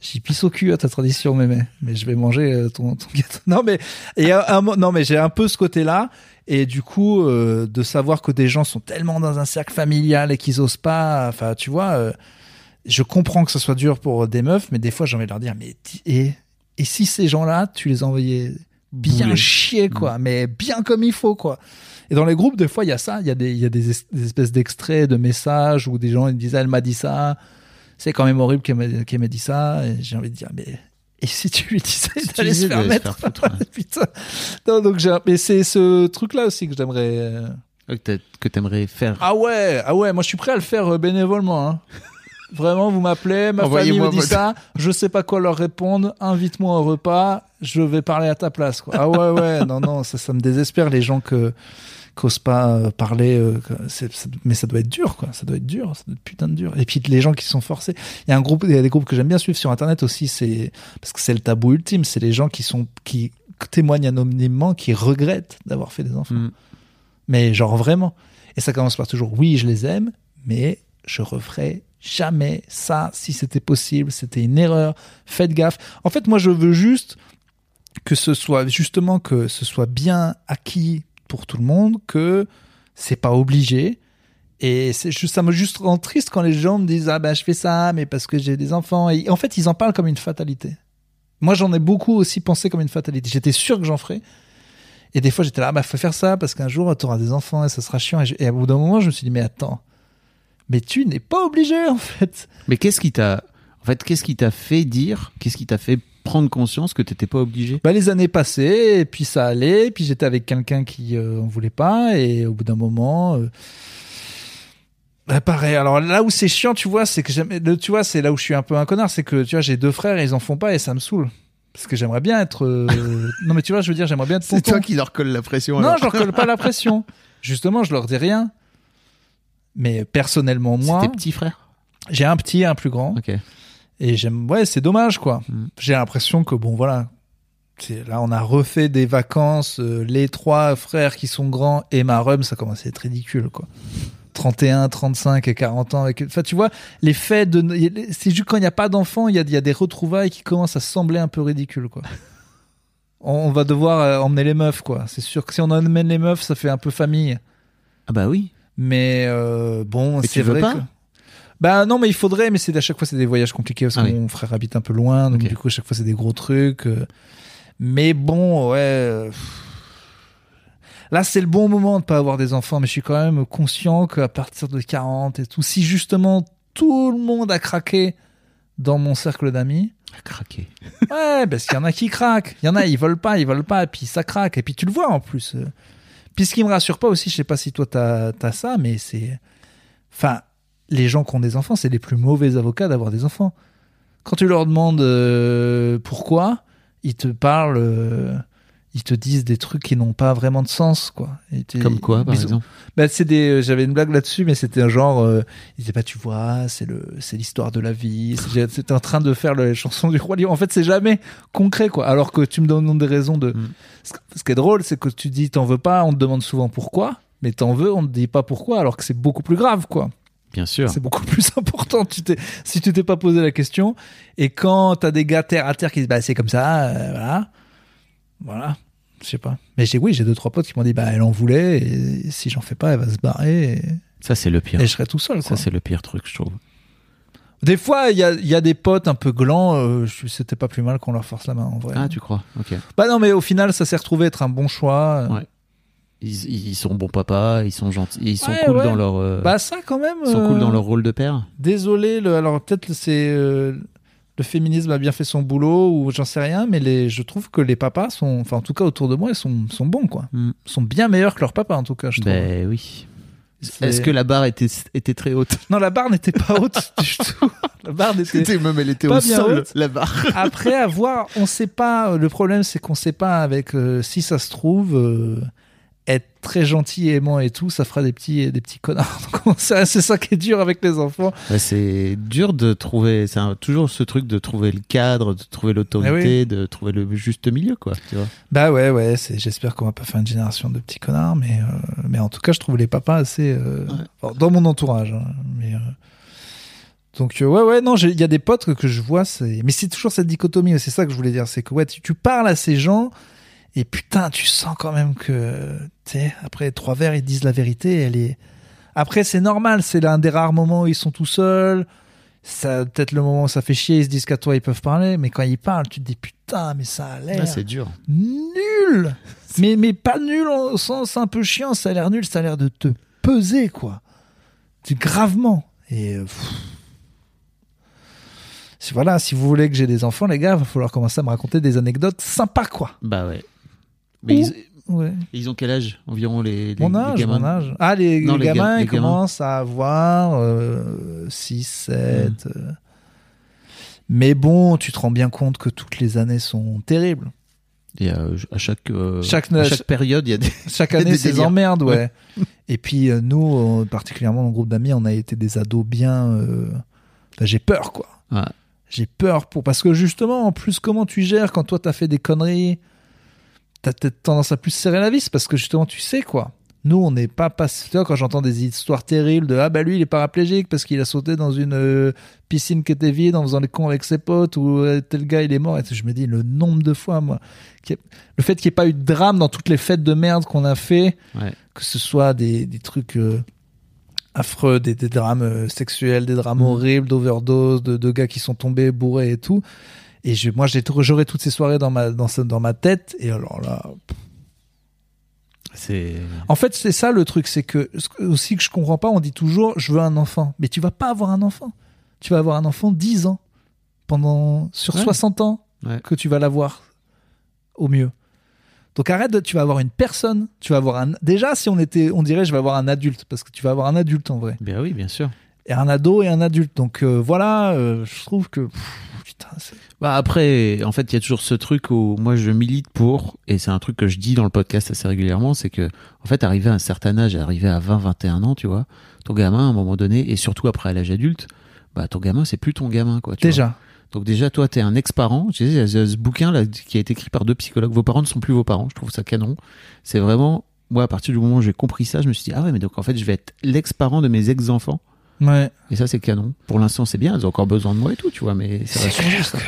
j'y pisse au cul à ta tradition, mémé. Mais je vais manger euh, ton, ton gâteau. Non, mais, mais j'ai un peu ce côté-là. Et du coup, de savoir que des gens sont tellement dans un cercle familial et qu'ils osent pas, enfin, tu vois, je comprends que ce soit dur pour des meufs, mais des fois, j'ai envie de leur dire, mais, et, et si ces gens-là, tu les envoyais bien chier, quoi, mais bien comme il faut, quoi. Et dans les groupes, des fois, il y a ça, il y a des, il y a des, es- des espèces d'extraits, de messages où des gens ils disent, elle m'a dit ça, c'est quand même horrible qu'elle m'ait qu'elle m'ait dit ça, et j'ai envie de dire, mais, et si tu lui disais Si tu d'aller se faire se mettre, faire foutre, ouais. putain. Non, donc j'ai, mais c'est ce truc-là aussi que j'aimerais, euh, que t'aimerais faire. ah ouais, ah ouais, moi je suis prêt à le faire euh, bénévolement. Hein. Vraiment, vous m'appelez, ma famille me dit votre- ça, je sais pas quoi leur répondre, invite-moi au repas, je vais parler à ta place. Quoi. Ah ouais, ouais, non, non, ça, ça me désespère les gens que qu'osent pas euh, parler, euh, ça- mais ça doit être dur, quoi. Ça doit être dur, ça doit être putain de dur. Et puis les gens qui sont forcés. Il y a un groupe, il y a des groupes que j'aime bien suivre sur internet aussi, c'est parce que c'est le tabou ultime, c'est les gens qui sont qui témoignent anonymement, qui regrettent d'avoir fait des enfants. Mm. Mais genre vraiment. Et ça commence par toujours, oui, je les aime, mais je referai jamais ça si c'était possible. C'était une erreur. Faites gaffe. En fait, moi, je veux juste que ce soit, justement, que ce soit bien acquis pour tout le monde, que c'est pas obligé. Et ça me juste rend triste quand les gens me disent, ah ben, je fais ça, mais parce que j'ai des enfants. Et en fait, ils en parlent comme une fatalité. Moi, j'en ai beaucoup aussi pensé comme une fatalité. J'étais sûr que j'en ferais. Et des fois, j'étais là, ah bah, faut faire ça parce qu'un jour, tu auras des enfants et ça sera chiant. Et, je- et à bout d'un moment, je me suis dit, mais attends, mais tu n'es pas obligé, en fait. Mais qu'est-ce qui t'a. En fait, qu'est-ce qui t'a fait dire Qu'est-ce qui t'a fait prendre conscience que t'étais pas obligé? Bah, les années passaient, et puis ça allait, et puis j'étais avec quelqu'un qui euh, en voulait pas, et au bout d'un moment. euh, bah, pareil. Alors là où c'est chiant, tu vois, c'est que j'aime, tu vois, c'est là où je suis un peu un connard, c'est que tu vois, j'ai deux frères et ils en font pas et ça me saoule. Parce que j'aimerais bien être. euh, non, mais tu vois, je veux dire, j'aimerais bien être tonton. qui leur colle la pression. Non, je leur colle pas la pression. Justement, je leur dis rien. Mais personnellement, moi, C'est tes petits frères j'ai un petit et un plus grand. Ok. Et j'aime, ouais, c'est dommage, quoi. Mm. J'ai l'impression que, bon, voilà. Là, on a refait des vacances, euh, les trois frères qui sont grands et ma rhum, ça commence à être ridicule, quoi. 31, 35 et 40 ans. Avec... Enfin, tu vois, les faits de. C'est juste quand il n'y a pas d'enfants, il y a, y a des retrouvailles qui commencent à sembler un peu ridicules, quoi. On on va devoir euh, emmener les meufs, quoi. C'est sûr que si on emmène les meufs, ça fait un peu famille. Ah bah oui. Mais euh, bon, c'est tu veux vrai pas que. Bah non, mais il faudrait, mais c'est à chaque fois c'est des voyages compliqués parce que Ah oui. mon frère habite un peu loin, donc du coup à chaque fois c'est des gros trucs. euh. Mais bon, ouais. euh. Là, c'est le bon moment de pas avoir des enfants, mais je suis quand même conscient qu'à partir de 40 et tout, si justement tout le monde a craqué dans mon cercle d'amis, Ah, craqué. Ouais, parce qu'il y en a qui craquent. Il y en a, ils veulent pas, ils veulent pas, et puis ça craque. Et puis tu le vois en plus. Euh. Puis ce qui me rassure pas aussi, je sais pas si toi t'as as ça, mais c'est. Enfin, les gens qui ont des enfants, c'est les plus mauvais avocats d'avoir des enfants. Quand tu leur demandes euh, pourquoi, ils te parlent. Ils te disent des trucs qui n'ont pas vraiment de sens, quoi. Comme quoi, par ils exemple bah, c'est des, euh, j'avais une blague là-dessus, mais c'était un genre, euh, il disait pas, tu vois, c'est le, c'est l'histoire de la vie. C'est- C'était en train de faire la chanson du roi lion. En fait, c'est jamais concret, quoi. Alors que tu me donnes des raisons de. Mm. Ce qui est drôle, c'est que tu dis, t'en veux pas, on te demande souvent pourquoi, mais t'en veux, on te dit pas pourquoi, alors que c'est beaucoup plus grave, quoi. Bien sûr. C'est beaucoup plus important. Tu si tu t'es pas posé la question, et quand t'as des gars terre à terre qui disent, bah, c'est comme ça, euh, voilà. Voilà. Je sais pas. Mais j'ai, oui, j'ai deux, trois potes qui m'ont dit, bah, elle en voulait, et si j'en fais pas, elle va se barrer, et, Ça, c'est le pire. et je serai tout seul, quoi. Ça, c'est le pire truc, je trouve. Des fois, il y a, il y a des potes un peu glands, euh, c'était pas plus mal qu'on leur force la main en vrai. Ah, tu crois? Ok. Bah non, mais au final, ça s'est retrouvé être un bon choix. Ouais. Ils, ils sont bons papas, ils sont gentils, ils sont Ouais, cool ouais. dans leur. euh, Bah ça quand même. ils sont cool euh, dans leur rôle de père. Désolé, le, alors peut-être c'est euh, le féminisme a bien fait son boulot ou j'en sais rien, mais les, je trouve que les papas sont, enfin en tout cas autour de moi, ils sont, sont bons quoi. Mm. Ils sont bien meilleurs que leur papa en tout cas, je trouve. Ben oui. Est-ce que la barre était, était très haute? Non, la barre n'était pas haute du tout. La barre n'était. même, elle était pas au bien sol, haute. la barre. Après avoir, on sait pas. Le problème, c'est qu'on sait pas avec. euh, si ça se trouve, euh, très gentil, aimant et tout, ça fera des petits, des petits connards. C'est ça qui est dur avec les enfants. C'est dur de trouver, c'est toujours ce truc de trouver le cadre, de trouver l'autorité, de trouver le juste milieu, quoi. Tu vois. Bah ouais, ouais. J'espère qu'on va pas faire une génération de petits connards, mais euh, mais en tout cas, je trouve les papas assez euh, dans mon entourage. hein, mais euh, donc euh, ouais, ouais. Non, il y a des potes que, que je vois. Mais c'est toujours cette dichotomie. C'est ça que je voulais dire. C'est que ouais, tu, tu parles à ces gens. Et putain, tu sens quand même que, tu sais, après trois verres, ils disent la vérité. Elle est. Après, c'est normal. C'est l'un des rares moments où ils sont tout seuls. Ça, peut-être le moment où ça fait chier, ils se disent qu'à toi ils peuvent parler. Mais quand ils parlent, tu te dis putain, mais ça a l'air Ah, c'est dur. nul. Mais mais pas nul au sens un peu chiant. Ça a l'air nul. Ça a l'air de te peser quoi. C'est gravement. Et euh, voilà, si vous voulez que j'ai des enfants, les gars, il va falloir commencer à me raconter des anecdotes sympas quoi. Bah ouais. Mais ils, Ouais. ils ont quel âge environ les, les Mon les gamins mon âge. Ah, les, Non, les les ga- gamins, les ils gamins. commencent à avoir 6, 7. euh. Mais bon, tu te rends bien compte que toutes les années sont terribles. A, à chaque euh, Chaque- à chaque période, il y a des. Chaque année, c'est délires. emmerde, ouais. Et puis, euh, nous, euh, particulièrement dans le groupe d'amis, on a été des ados bien. euh, enfin, J'ai peur, quoi. Ouais. J'ai peur pour. Parce que justement, en plus, comment tu gères quand toi, t'as fait des conneries T'as peut-être tendance à plus serrer la vis parce que justement, tu sais, quoi. Nous, on n'est pas vois, quand j'entends des histoires terribles de Ah, bah lui, il est paraplégique parce qu'il a sauté dans une euh, piscine qui était vide en faisant les cons avec ses potes ou euh, tel gars, il est mort. Et je me dis, le nombre de fois, moi. a- Le fait qu'il n'y ait pas eu de drame dans toutes les fêtes de merde qu'on a fait, Ouais. que ce soit des, des trucs euh, affreux, des, des drames sexuels, des drames Mhm. horribles, d'overdose, de, de gars qui sont tombés bourrés et tout. Et je, moi, j'ai tout- j'aurais toutes ces soirées dans ma, dans, dans ma tête. Et alors là, C'est. en fait, c'est ça le truc, c'est que aussi que je comprends pas, on dit toujours je veux un enfant, mais tu vas pas avoir un enfant. Tu vas avoir un enfant 10 ans pendant sur Ouais. 60 ans Ouais. que tu vas l'avoir au mieux. Donc arrête de tu vas avoir une personne, tu vas avoir un déjà si on était on dirait je vais avoir un adulte parce que tu vas avoir un adulte en vrai Bien oui, bien sûr. Et un ado et un adulte. Donc euh, voilà, euh, je trouve que pff, putain, c'est Bah après, en fait, il y a toujours ce truc où moi je milite pour, et c'est un truc que je dis dans le podcast assez régulièrement, c'est que, en fait, arrivé à un certain âge, arrivé à 20, 21 ans, tu vois, ton gamin, à un moment donné, et surtout après à l'âge adulte, bah ton gamin, c'est plus ton gamin, quoi. tu vois. déjà Donc déjà, toi, t'es un ex-parent. Tu sais, il y a ce ce bouquin là qui a été écrit par deux psychologues. Vos parents ne sont plus vos parents. Je trouve ça canon. C'est vraiment, moi, à partir du moment où j'ai compris ça, je me suis dit, ah ouais, mais donc en fait, je vais être l'ex-parent de mes ex-enfants. Ouais. Et ça, c'est canon. Pour l'instant, c'est bien. Ils ont encore besoin de moi et tout, tu vois, mais ça va changer, ça.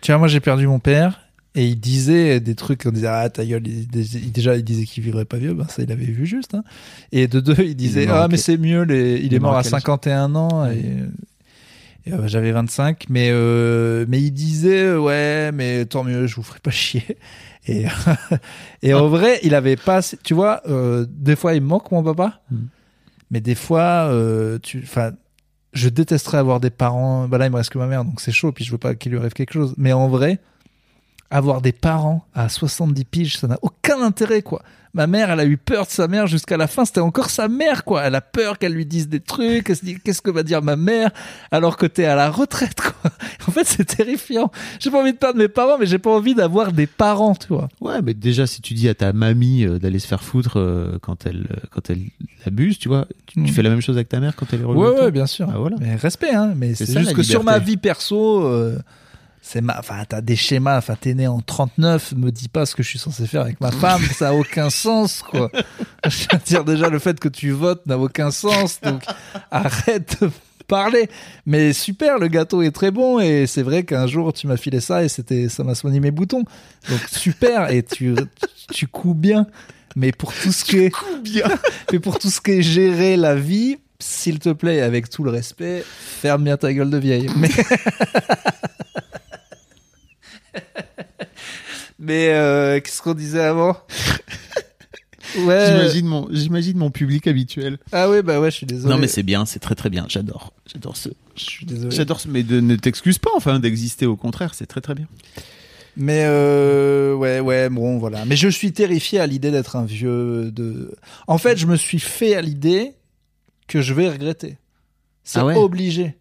Tu vois, moi j'ai perdu mon père et il disait des trucs, on disait ah ta gueule, il, déjà il disait qu'il vivrait pas vieux, ben ça il avait vu juste. hein. Et de deux il disait ah mais quel- c'est mieux, les... il, est mort à quel âge 51 ans et, et, euh, j'avais 25, mais euh, mais il disait euh, ouais mais tant mieux, je vous ferai pas chier. Et et en vrai il avait pas, tu vois, euh, des fois il me manque mon papa, Mm. Mais des fois euh, tu, enfin je détesterais avoir des parents. Bah là, il me reste que ma mère, donc c'est chaud. Puis je veux pas qu'il lui arrive quelque chose. Mais en vrai, avoir des parents à 70 piges, ça n'a aucun intérêt, quoi. Ma mère, elle a eu peur de sa mère jusqu'à la fin. C'était encore sa mère, quoi. Elle a peur qu'elle lui dise des trucs. Elle se dit, qu'est-ce que va dire ma mère alors que t'es à la retraite, quoi? En fait, c'est terrifiant. J'ai pas envie de perdre mes parents, mais j'ai pas envie d'avoir des parents, tu vois. Ouais, mais déjà, si tu dis à ta mamie euh, d'aller se faire foutre euh, quand elle euh, quand elle abuse, tu vois, tu, Mm. tu fais la même chose avec ta mère quand elle est Ouais, ouais, bien sûr. Ah, voilà. Mais respect, hein. Mais C'est juste que sur ma vie perso, euh, c'est ma, enfin, t'as des schémas. Enfin, t'es né en 39. Me dis pas ce que je suis censé faire avec ma femme. ça a aucun sens, quoi. je veux dire, déjà, le fait que tu votes n'a aucun sens. Donc, arrête de parler. Mais super, le gâteau est très bon. Et c'est vrai qu'un jour, tu m'as filé ça et c'était, ça m'a soigné mes boutons. Donc, super. Et tu, tu couds bien. Mais pour tout ce qui est, mais pour tout ce qui est gérer la vie, s'il te plaît, avec tout le respect, ferme bien ta gueule de vieille. Mais, mais euh, qu'est-ce qu'on disait avant Ouais. J'imagine mon, j'imagine mon public habituel. Ah oui, bah ouais, je suis désolé. Non, mais c'est bien, c'est très très bien. J'adore. J'adore ce. Je suis désolé. J'adore ce. Mais de, ne t'excuse pas, enfin, d'exister. Au contraire, c'est très très bien. Mais euh, ouais, ouais, bon, voilà. Mais je suis terrifié à l'idée d'être un vieux. De. En fait, je me suis fait à l'idée que je vais regretter. C'est Ah ouais? obligé.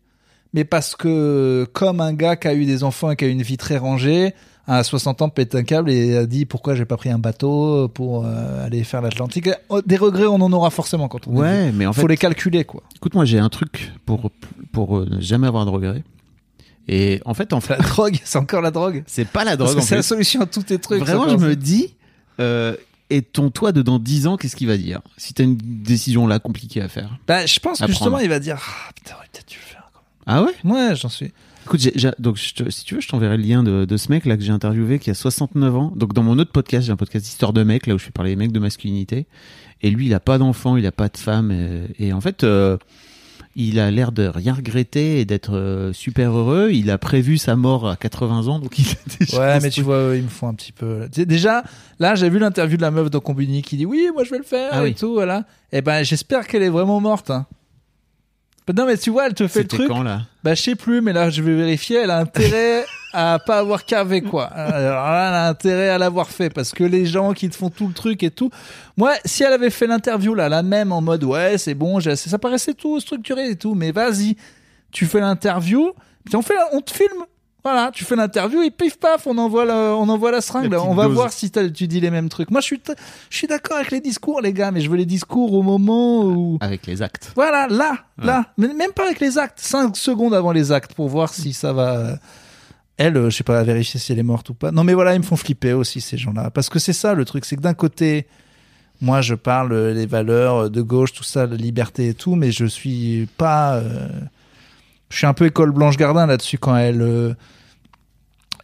Mais parce que comme un gars qui a eu des enfants et qui a eu une vie très rangée, à 60 ans pète un câble et a dit pourquoi j'ai pas pris un bateau pour euh, aller faire l'Atlantique. Oh, Des regrets, on en aura forcément quand on est Ouais, vieux. mais en Faut les calculer quoi. écoute, moi, j'ai un truc pour pour euh, ne jamais avoir de regrets. Et en fait, en fait, La drogue, c'est encore la drogue. c'est pas la drogue. c'est la solution à tous tes trucs. Vraiment, je me dis, euh, et ton toi de dans 10 ans, qu'est-ce qu'il va dire? Si t'as une décision là compliquée à faire. Bah, je pense que justement, prendre. il va dire ah, putain, j'aurais peut-être dû le faire. Ah ouais? Ouais, j'en suis. Écoute, donc je te- si tu veux, je t'enverrai le lien de, de ce mec là que j'ai interviewé qui a 69 ans. Donc dans mon autre podcast, j'ai un podcast d'histoire de mecs là où je fais parler des mecs de masculinité. Et lui, il a pas d'enfant, il a pas de femme. Et, et en fait, euh, il a l'air de rien regretter et d'être euh, super heureux. Il a prévu sa mort à 80 ans, donc il a déjà Ouais, mais tu vois, ils me font un petit peu. Déjà, là, j'ai vu l'interview de la meuf de Combini qui dit oui, moi je vais le faire Ah et oui. tout, voilà. Et ben, j'espère qu'elle est vraiment morte. Hein. Bah, Non, mais tu vois, elle te fait le truc. quand là Bah, je sais plus, mais là, je vais vérifier. Elle a intérêt à pas avoir carvé, quoi. Alors là, elle a intérêt à l'avoir fait parce que les gens qui te font tout le truc et tout. Moi, si elle avait fait l'interview, là, la même en mode, ouais, c'est bon, j'ai assez- ça paraissait tout structuré et tout, mais vas-y, tu fais l'interview, puis on fait, la- on te filme. Voilà, tu fais l'interview et pif paf, on envoie la, on envoie la seringue. On va voir si tu dis les mêmes trucs. Moi, je suis, t- je suis d'accord avec les discours, les gars, mais je veux les discours au moment où, Avec les actes. voilà, là, là, mais même pas avec les actes, 5 secondes avant les actes pour voir si ça va. Elle, euh, je sais pas, vérifier si elle est morte ou pas. Non, mais voilà, ils me font flipper aussi ces gens-là, parce que c'est ça le truc, c'est que d'un côté, moi, je parle euh, les valeurs euh, de gauche, tout ça, la liberté et tout, mais je suis pas. euh, Je suis un peu école Blanche Gardin là-dessus quand elle. euh,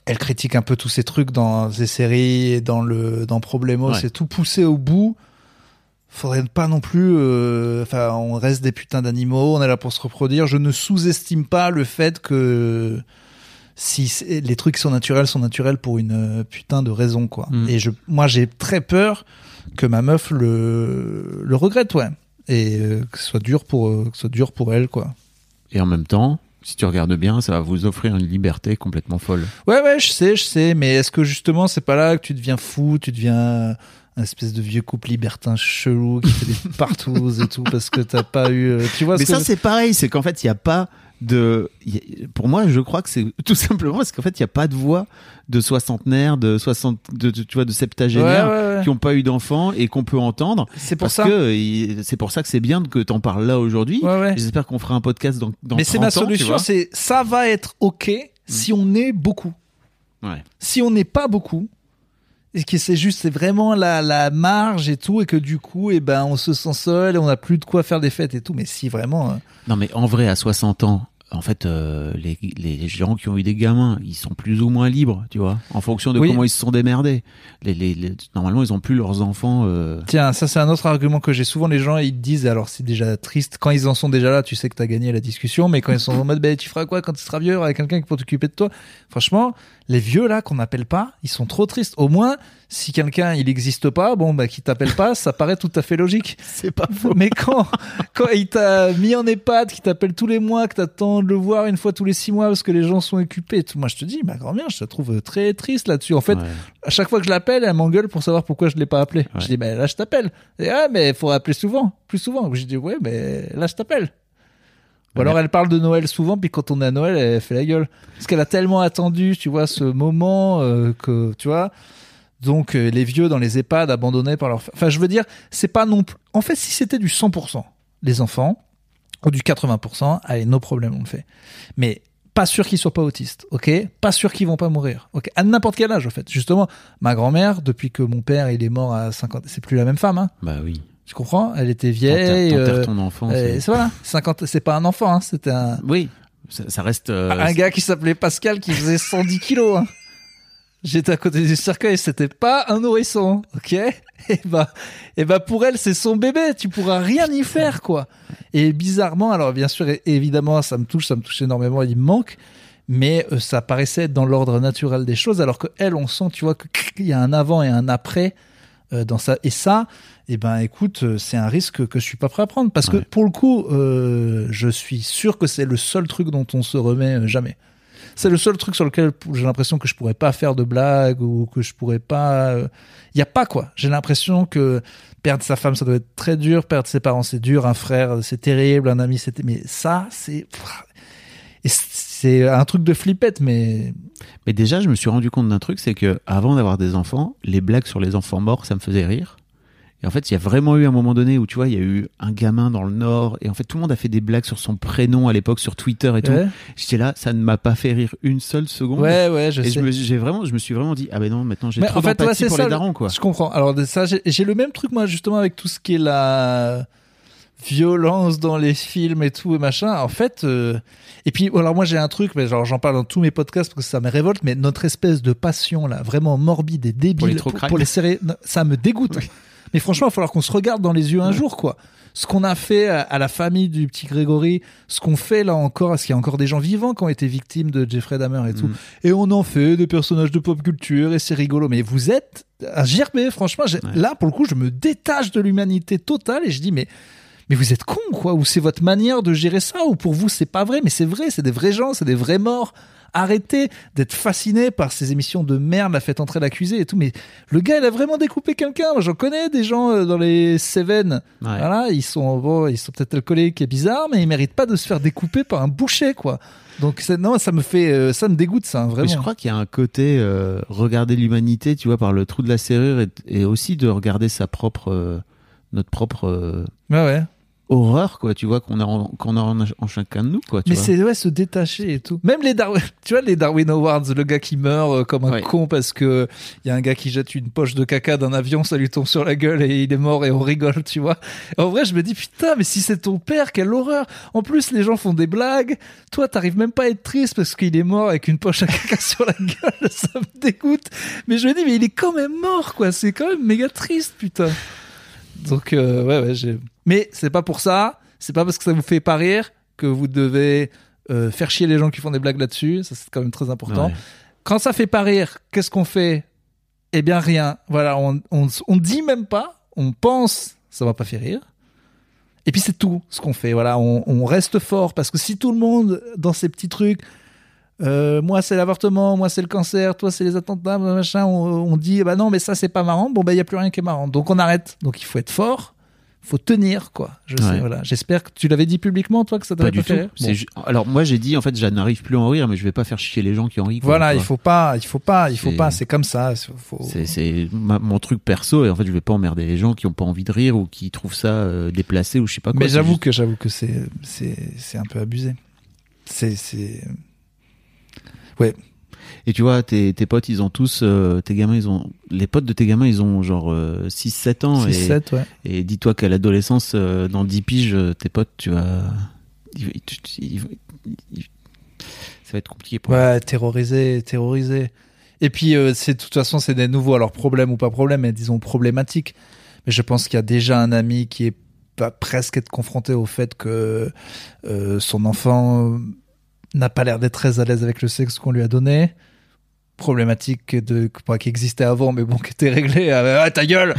Elle critique un peu tous ces trucs dans ces séries et dans le dans Problemos, Ouais. c'est tout poussé au bout faudrait pas non plus euh, enfin on reste des putains d'animaux on est là pour se reproduire je ne sous-estime pas le fait que si les trucs sont naturels sont naturels pour une euh, putain de raison quoi Mm. et je moi j'ai très peur que ma meuf le le regrette ouais et euh, que ce soit dur pour euh, que ce soit dur pour elle quoi Et en même temps, si tu regardes bien, ça va vous offrir une liberté complètement folle. Ouais, ouais, je sais, je sais, mais est-ce que justement c'est pas là que tu deviens fou, tu deviens un espèce de vieux couple libertin chelou qui fait des partouzes et tout parce que t'as pas eu, euh, tu vois Mais ça, je- c'est pareil, c'est qu'en fait, il n'y a pas de. Pour moi, je crois que c'est tout simplement parce qu'en fait, il n'y a pas de voix de soixantenaires, de 60, de, de- tu vois, de septagénaires Ouais, ouais, ouais. qui n'ont pas eu d'enfants et qu'on peut entendre. C'est pour parce ça. que c'est pour ça que c'est bien que t'en parles là aujourd'hui. J'espère qu'on fera un podcast dans, dans Mais c'est 30 ma solution, c'est ça va être ok si on est beaucoup. Si on n'est pas beaucoup, et que c'est juste, c'est vraiment la, la marge et tout, et que du coup, eh ben, on se sent seul et on n'a plus de quoi faire des fêtes et tout. Mais si vraiment, euh, Non, mais en vrai, à 60 ans, en fait, euh, les, les gens qui ont eu des gamins, ils sont plus ou moins libres, tu vois, en fonction de Oui. comment ils se sont démerdés. Les, les, les- normalement, ils ont plus leurs enfants. euh, Tiens, ça c'est un autre argument que j'ai souvent. Les gens ils te disent, alors c'est déjà triste quand ils en sont déjà là, tu sais que t'as gagné la discussion, mais quand ils sont en mode, ben tu feras quoi quand tu seras vieux avec quelqu'un qui peut t'occuper de toi? Franchement, les vieux là qu'on n'appelle pas, ils sont trop tristes. Au moins, si quelqu'un il n'existe pas, bon bah qui t'appelle pas, ça paraît tout à fait logique. C'est pas faux. Mais quand quand il t'a mis en EHPAD, qui t'appelle tous les mois, que t'attends de le voir une fois tous les six mois parce que les gens sont occupés, et tout, moi je te dis, ma grand-mère, je la trouve très triste là-dessus. En fait, Ouais. à chaque fois que je l'appelle, elle m'engueule pour savoir pourquoi je l'ai pas appelé. Ouais. Je dis, mais là, je t'appelle. Et ah, mais il faut appeler souvent, plus souvent. Je dis, ouais, mais là, je t'appelle. Ou alors elle parle de Noël souvent, puis quand on est à Noël, elle fait la gueule. Parce qu'elle a tellement attendu, tu vois, ce moment euh, que, tu vois. Donc, euh, les vieux dans les EHPAD abandonnés par leur... Enfin, je veux dire, c'est pas non plus... En fait, si c'était du 100%, les enfants, ou du 80%, allez, nos problèmes, on le fait. Mais pas sûr qu'ils soient pas autistes, ok? Pas sûr qu'ils vont pas mourir, ok? À n'importe quel âge, en fait. Justement, ma grand-mère, depuis que mon père il est mort à 50, c'est plus la même femme, hein Bah oui. Tu comprends? Elle était vieille. euh, ton enfant. euh, c'est- c'est voilà, 50, c'est pas un enfant, hein, c'était un, Oui, ça, ça reste. euh, un gars qui s'appelait Pascal qui faisait 110 kilos. Hein. J'étais à côté du cercueil, c'était pas un nourrisson, ok? Et bah, et bah pour elle, c'est son bébé. Tu pourras rien y faire, quoi. Et bizarrement, alors bien sûr, évidemment, ça me touche, ça me touche énormément. Il me manque, mais euh, ça paraissait être dans l'ordre naturel des choses, alors que elle, on sent, tu vois, qu'il y a un avant et un après euh, dans ça. Et ça, eh ben, écoute, euh, c'est un risque que je suis pas prêt à prendre parce que pour le coup, euh, je suis sûr que c'est le seul truc dont on se remet jamais. C'est le seul truc sur lequel j'ai l'impression que je pourrais pas faire de blagues ou que je pourrais pas. Il y a pas quoi. J'ai l'impression que perdre sa femme, ça doit être très dur. Perdre ses parents, c'est dur. Un frère, c'est terrible. Un ami, c'était. Mais ça, c'est. C'est un truc de flippette, mais Mais déjà, je me suis rendu compte d'un truc, c'est que avant d'avoir des enfants, les blagues sur les enfants morts, ça me faisait rire. Et en fait, il y a vraiment eu un moment donné où, tu vois, il y a eu un gamin dans le Nord, et en fait, tout le monde a fait des blagues sur son prénom à l'époque sur Twitter et tout. ouais, J'étais là, ça ne m'a pas fait rire une seule seconde. ouais, ouais, je et sais. je me, j'ai vraiment, je me suis vraiment dit, ah ben non, maintenant j'ai trop en fait, ouais, pour ça, les le- darons, quoi. Je comprends. Alors ça, j'ai le même truc moi justement avec tout ce qui est la violence dans les films et tout et machin. En fait, euh, et puis alors moi j'ai un truc, mais genre j'en parle dans tous mes podcasts parce que ça me révolte. Mais notre espèce de passion là, vraiment morbide et débile Pour les pour, les séries, ça me dégoûte. Mais franchement, il va falloir qu'on se regarde dans les yeux un jour, quoi. Ce qu'on a fait à, la famille du petit Grégory, ce qu'on fait là encore, parce qu'il y a encore des gens vivants qui ont été victimes de Jeffrey Dahmer et tout. Mm. Et on en fait des personnages de pop culture et c'est rigolo. Mais vous êtes un gerbe, franchement. Ouais. Là, pour le coup, je me détache de l'humanité totale et je dis, mais, mais vous êtes con, quoi. Ou c'est votre manière de gérer ça, ou pour vous, c'est pas vrai. Mais c'est vrai, c'est des vrais gens, c'est des vrais morts. Arrêtez d'être fasciné par ces émissions de merde, la fête entrer l'accusé et tout. Mais le gars, il a vraiment découpé quelqu'un. Moi, j'en connais des gens euh, dans les. Ouais. Voilà, ils sont, bon, ils sont peut-être alcooliques et bizarres, mais ils méritent pas de se faire découper par un boucher, quoi. Donc, c'est- non, ça me fait, euh, ça me dégoûte, ça, vraiment. Mais je crois qu'il y a un côté euh, regarder l'humanité, tu vois, par le trou de la serrure, et, et aussi de regarder sa propre, euh, notre propre euh, Ouais, ouais. Horreur, quoi, tu vois, qu'on a, en, qu'on a en, en chacun de nous, quoi. Tu Mais vois. c'est ouais, se détacher et tout. Même les Darwin, tu vois les Darwin Awards, le gars qui meurt euh, comme un Ouais. con parce que il y a un gars qui jette une poche de caca d'un avion, ça lui tombe sur la gueule et il est mort et on rigole, tu vois. En vrai, je me dis putain, mais si c'est ton père, quelle horreur. En plus, les gens font des blagues. Toi, t'arrives même pas à être triste parce qu'il est mort avec une poche à caca sur la gueule, ça me dégoûte. Mais je me dis mais il est quand même mort quoi, c'est quand même méga triste putain. Donc euh, ouais ouais, j'ai mais c'est pas pour ça, c'est pas parce que ça vous fait pas rire que vous devez euh, faire chier les gens qui font des blagues là-dessus, ça c'est quand même très important. Ouais. Quand ça fait pas rire, qu'est-ce qu'on fait? Eh bien rien. Voilà, on, on, on dit même pas, on pense, ça va pas faire rire. Et puis c'est tout ce qu'on fait. Voilà, on, on reste fort parce que si tout le monde dans ces petits trucs, euh, moi c'est l'avortement, moi c'est le cancer, toi c'est les attentats, machin, on, on dit bah non mais ça c'est pas marrant. Bon bah il y a plus rien qui est marrant. Donc on arrête. Donc il faut être fort, faut tenir quoi. Je sais. Voilà. J'espère que tu l'avais dit publiquement toi que ça Pas t'avait du pas, fait tout. rire. C'est Bon. ju- Alors moi j'ai dit en fait je n'arrive plus à en rire mais je vais pas faire chier les gens qui en rient. quoi, Voilà, tu il faut pas, il faut pas, il faut pas. C'est comme ça. Faut... C'est, ma- mon truc perso et en fait je vais pas emmerder les gens qui ont pas envie de rire ou qui trouvent ça euh, déplacé ou je sais pas quoi. Mais j'avoue juste- que j'avoue que c'est c'est c'est un peu abusé. C'est c'est ouais. Et tu vois tes, tes potes ils ont tous euh, tes gamins ils ont les potes de tes gamins ils ont genre 6 7 ans 6 et, 7 ouais. et dis-toi qu'à l'adolescence euh, dans 10 piges euh, tes potes tu vas ils- ils- ils- ils- ils- ça va être compliqué pour. Ouais, terrorisé, terrorisé. Et puis euh, c'est de toute façon c'est des nouveaux alors problème ou pas problème, mais disons problématique. Mais je pense qu'il y a déjà un ami qui est pas presque être confronté au fait que euh, son enfant n'a pas l'air d'être très à l'aise avec le sexe qu'on lui a donné. Problématique de pas qui existait avant, mais bon qui était réglée. Ah, ta gueule,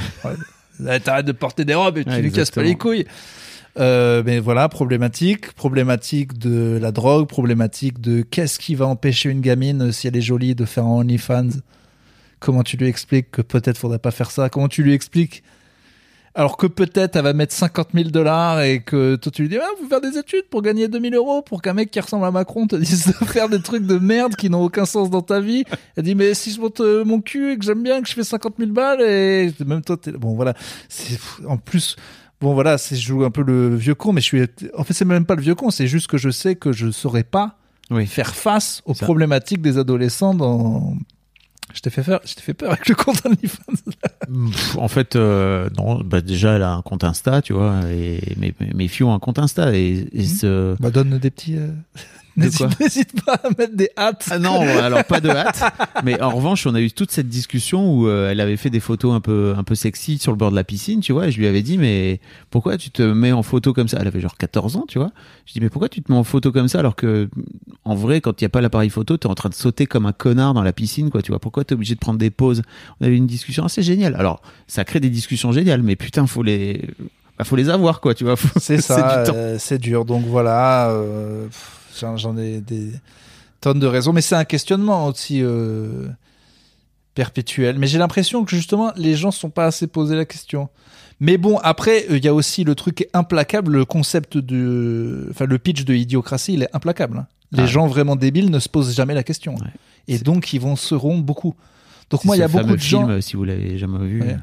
t'arrêtes de porter des robes et tu lui casses pas les couilles. Euh, mais voilà, problématique, problématique de la drogue, problématique de qu'est-ce qui va empêcher une gamine euh, si elle est jolie de faire un OnlyFans. Comment tu lui expliques que peut-être faudrait pas faire ça? Comment tu lui expliques alors que peut-être elle va mettre 50 000 dollars et que toi tu lui dis ah, vous faire des études pour gagner 2000 euros pour qu'un mec qui ressemble à Macron te dise de faire des trucs de merde qui n'ont aucun sens dans ta vie. Elle dit mais si je monte euh, mon cul et que j'aime bien que je fais 50 000 balles et même toi t'es bon voilà c'est en plus bon voilà c'est je joue un peu le vieux con mais je suis en fait c'est même pas le vieux con c'est juste que je sais que je saurais pas Oui. faire face aux Ça. problématiques des adolescents dans je t'ai fait peur je t'ai fait peur avec le compte OnlyFans Pff, En fait, euh, non. Bah déjà, elle a un compte Insta, tu vois, et mes, mes filles ont un compte Insta et, et ce, bah donne des petits euh, N'hésite pas à mettre des hâtes. Ah non, alors pas de hâte. Mais en revanche, on a eu toute cette discussion où euh, elle avait fait des photos un peu, un peu sexy sur le bord de la piscine, tu vois. Et je lui avais dit, mais pourquoi tu te mets en photo comme ça? Elle avait genre 14 ans, tu vois. Je dis, mais pourquoi tu te mets en photo comme ça alors que, en vrai, quand il n'y a pas l'appareil photo, t'es en train de sauter comme un connard dans la piscine, quoi, tu vois. Pourquoi t'es obligé de prendre des pauses? On avait eu une discussion assez géniale. Alors, ça crée des discussions géniales, mais putain, faut les, bah, faut les avoir, quoi, tu vois. C'est ça, euh, c'est dur. Donc voilà, euh, j'en ai des tonnes de raisons, mais c'est un questionnement aussi euh, perpétuel. Mais j'ai l'impression que justement, les gens ne sont pas assez posés la question. Mais bon, après, euh, il y a aussi le truc implacable, le concept de, enfin, le pitch de idiocratie, il est implacable. hein. Les Ah. gens vraiment débiles ne se posent jamais la question, Ouais. et donc ils vont se rompre beaucoup. Donc moi, il y a beaucoup de gens. film, euh, si vous l'avez jamais vu. Ouais.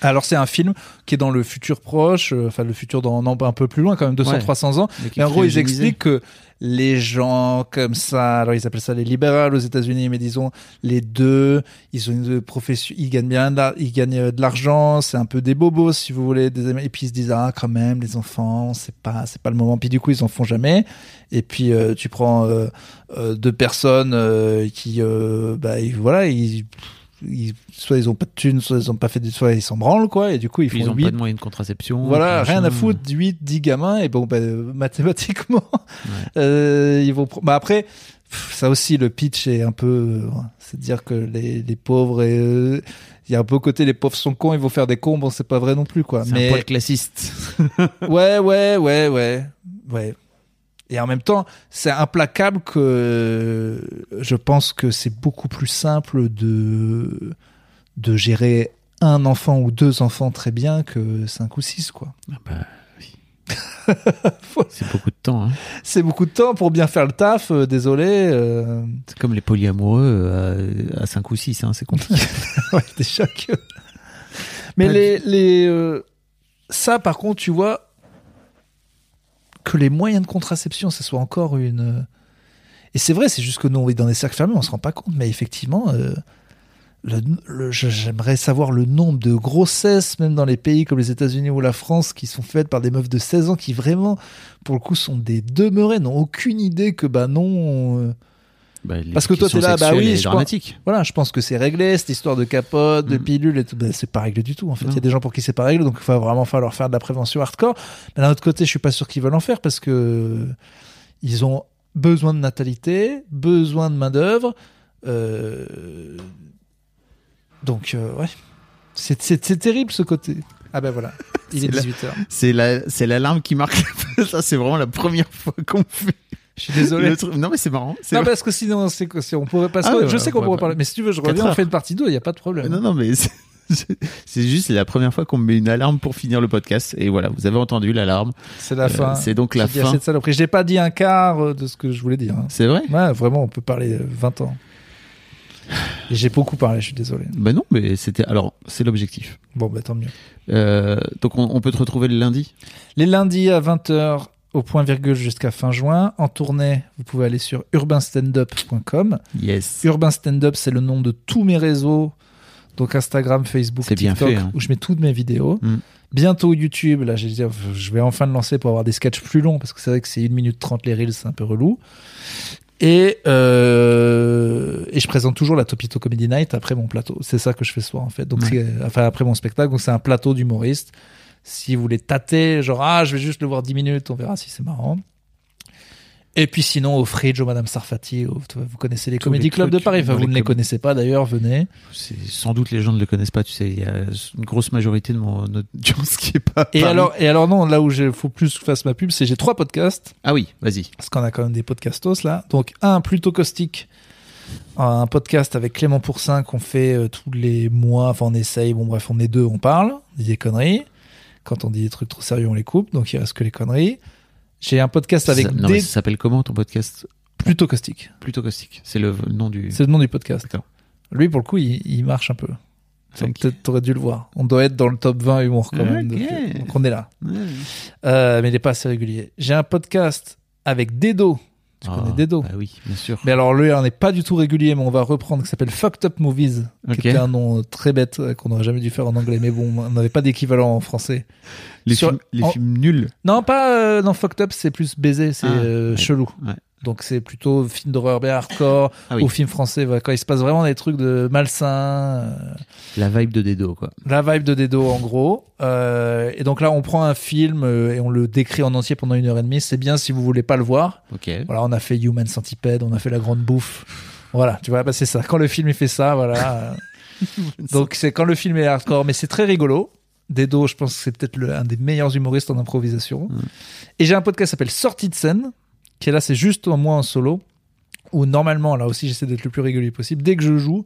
Alors c'est un film qui est dans le futur proche, euh, enfin le futur dans non, un peu plus loin quand même, 200, Ouais. 300 ans. Mais en gros, ils expliquent que les gens comme ça, alors ils appellent ça les libérales aux États-Unis, mais disons les deux, ils ont une profession, ils gagnent bien, ils gagnent euh, de l'argent, c'est un peu des bobos si vous voulez, des, et puis ils se disent ah quand même les enfants, c'est pas, c'est pas le moment. Puis du coup ils en font jamais. Et puis euh, tu prends euh, euh, deux personnes euh, qui, bah voilà, ils, ils- soit ils ont pas de thunes, soit ils ont pas fait, de, soit ils s'en branlent quoi, et du coup ils font ils ont huit pas de moyens de contraception. voilà, rien à foutre, 8, 10 gamins, et bon, bah, mathématiquement, euh, ils vont. Bah après, ça aussi, le pitch est un peu. euh, c'est de dire que les, les pauvres, et, euh, il y a un peu côté les pauvres sont cons, ils vont faire des cons, bon, c'est pas vrai non plus, quoi. C'est Mais un poil classiste. ouais, ouais, ouais, ouais, ouais. Et en même temps, c'est implacable que je pense que c'est beaucoup plus simple de de gérer un enfant ou deux enfants très bien que cinq ou six, quoi. Ah bah, oui. c'est beaucoup de temps. Hein. C'est beaucoup de temps pour bien faire le taf, euh, désolé. euh, C'est comme les polyamoureux euh, à, à 5 ou 6, hein, c'est compliqué. ouais, déjà que. Mais les, les euh, ça, par contre, tu vois que les moyens de contraception, ce soit encore une. Et c'est vrai, c'est juste que nous, on dans des cercles fermés, on se rend pas compte, mais effectivement, euh, j'aimerais savoir le nombre de grossesses, même dans les pays comme les États-Unis ou la France, qui sont faites par des meufs de 16 ans qui vraiment, pour le coup, sont des demeurés, n'ont aucune idée que, bah non. euh, Bah, Parce que toi, t'es là, bah oui, est je pense-. Voilà, je pense que c'est réglé, cette histoire de capote, de Mm. pilules et tout. Ben, c'est pas réglé du tout, en fait. Il y a des gens pour qui c'est pas réglé, donc il va vraiment falloir faire de la prévention hardcore. Mais d'un autre côté, je suis pas sûr qu'ils veulent en faire parce que ils ont besoin de natalité, besoin de main-d'œuvre. euh, Donc, euh, ouais. C'est, terrible ce côté. Ah ben voilà, il est, C'est la- 18h. C'est la, l'alarme qui marque. Ça, c'est vraiment la première fois qu'on fait. Je suis désolé. truc. Non, mais c'est marrant. Non, vrai. parce que sinon, c'est on pourrait pas. Ah, je sais qu'on on pourrait parler, mais si tu veux, je reviens, on fait une partie 2, il y a pas de problème. Non, non, mais c'est, juste la première fois qu'on me met une alarme pour finir le podcast. Et voilà, vous avez entendu l'alarme. C'est la Euh, fin. c'est donc la fin. J'ai pas dit un quart euh, de ce que je voulais dire. hein. C'est vrai Ouais, vraiment, on peut parler euh, 20 ans. Et j'ai beaucoup parlé, je suis désolé. Ben non, mais c'était. Alors, c'est l'objectif. Bon, bah tant mieux. Euh, donc, on, on peut te retrouver le lundi? Les lundis à 20h au point virgule jusqu'à fin juin. En tournée, vous pouvez aller sur urbanstandup.com. Yes. Urban Stand-up, c'est le nom de tous mes réseaux. Donc Instagram, Facebook, bien TikTok, fait, hein. où je mets toutes mes vidéos. Mm. Bientôt YouTube, là, vais dire, je vais enfin le lancer pour avoir des sketchs plus longs, parce que c'est vrai que c'est 1 minute 30 les reels, c'est un peu relou. Et, euh, et je présente toujours la Topito Comedy Night après mon plateau. C'est ça que je fais soir, en fait. Donc, Ouais. enfin, après mon spectacle. Donc, c'est un plateau d'humoristes. Si vous voulez tâter, genre, ah, je vais juste le voir 10 minutes, on verra si c'est marrant. Et puis sinon, au Fridge, au Madame Sarfati, au- vous connaissez les Tous comédie les clubs de Paris. Enfin, vous les ne les connaissez pas d'ailleurs, venez. Sans doute les gens ne le connaissent pas. Tu sais, il y a une grosse majorité de mon audience qui est pas. Et Paris. alors, et alors non, là où il faut plus que je fasse ma pub, c'est j'ai trois podcasts. Ah oui, vas-y. parce qu'on a quand même des podcastos là. Donc un plutôt caustique, un podcast avec Clément Pourcin qu'on fait euh, tous les mois, enfin on essaye, bon bref on est deux, on parle, des conneries. Quand on dit des trucs trop sérieux, on les coupe, donc il reste que les conneries. J'ai un podcast avec Ça- non, mais ça s'appelle comment ton podcast plutôt caustiques. Plutôt caustique. C'est le nom du. C'est le nom du podcast. Lui pour le coup, il, il marche un peu. Peut-être t'aurais dû le voir. On doit être dans le top 20 humour quand même. Donc, on est là. Euh, mais il n'est pas assez régulier. J'ai un podcast avec Dedo. Tu Ah, connais Dedo Bah oui, bien sûr. Mais alors lui, on n'est pas du tout régulier, mais on va reprendre, qui s'appelle Fucked Up Movies, qui était un nom euh, très bête euh, qu'on n'aurait jamais dû faire en anglais, mais bon, on n'avait pas d'équivalent en français. Les, sur- films, les en- films nuls. Non, pas euh, non Fucked Up, c'est plus baiser, c'est Ah, euh, ouais. chelou. Ouais. Donc c'est plutôt film d'horreur bien hardcore Ah oui. ou film français voilà, quand il se passe vraiment des trucs de malsains. euh, La vibe de Dedo, quoi. la vibe de Dedo en gros. Euh, et donc là on prend un film euh, et on le décrit en entier pendant une heure et demie. C'est bien si vous voulez pas le voir. Ok. Voilà, on a fait Human Centipede, on a fait La Grande Bouffe. Voilà, tu vois, bah c'est ça. Quand le film il fait ça, voilà. Donc c'est quand le film est hardcore, mais c'est très rigolo. Dedo, je pense que c'est peut-être un des meilleurs humoristes en improvisation. Et j'ai un podcast qui s'appelle Sortie de scène, qui est là, c'est juste moi en solo, où normalement, là aussi, j'essaie d'être le plus régulier possible. Dès que je joue,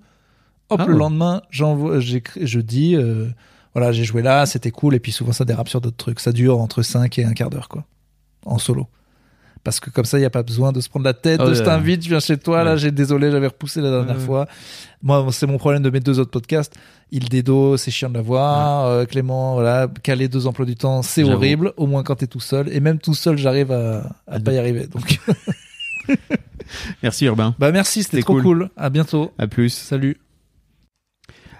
hop, Ah le ouais. lendemain, je dis, euh, voilà, j'ai joué là, c'était cool, et puis souvent ça dérape sur d'autres trucs. Ça dure entre 5 et un quart d'heure, quoi, en solo. Parce que comme ça, il n'y a pas besoin de se prendre la tête, Oh de je t'invite, je viens chez toi, là, j'ai désolé, j'avais repoussé la dernière fois. Moi, c'est mon problème de mes deux autres podcasts. Il Dedo, c'est chiant de l'avoir. Euh, Clément, voilà, caler deux emplois du temps, c'est horrible. Au moins quand t'es tout seul. Et même tout seul, j'arrive à, à pas y arriver. Donc, Merci Urbain. bah merci, c'était C'était trop cool. cool. À bientôt. À plus. Salut.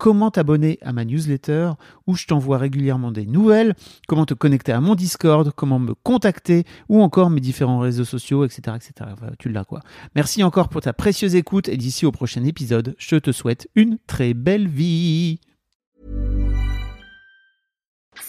comment t'abonner à ma newsletter où je t'envoie régulièrement des nouvelles, comment te connecter à mon Discord, comment me contacter ou encore mes différents réseaux sociaux, etc. etc. Tu l'as quoi. Merci encore pour ta précieuse écoute et d'ici au prochain épisode, je te souhaite une très belle vie.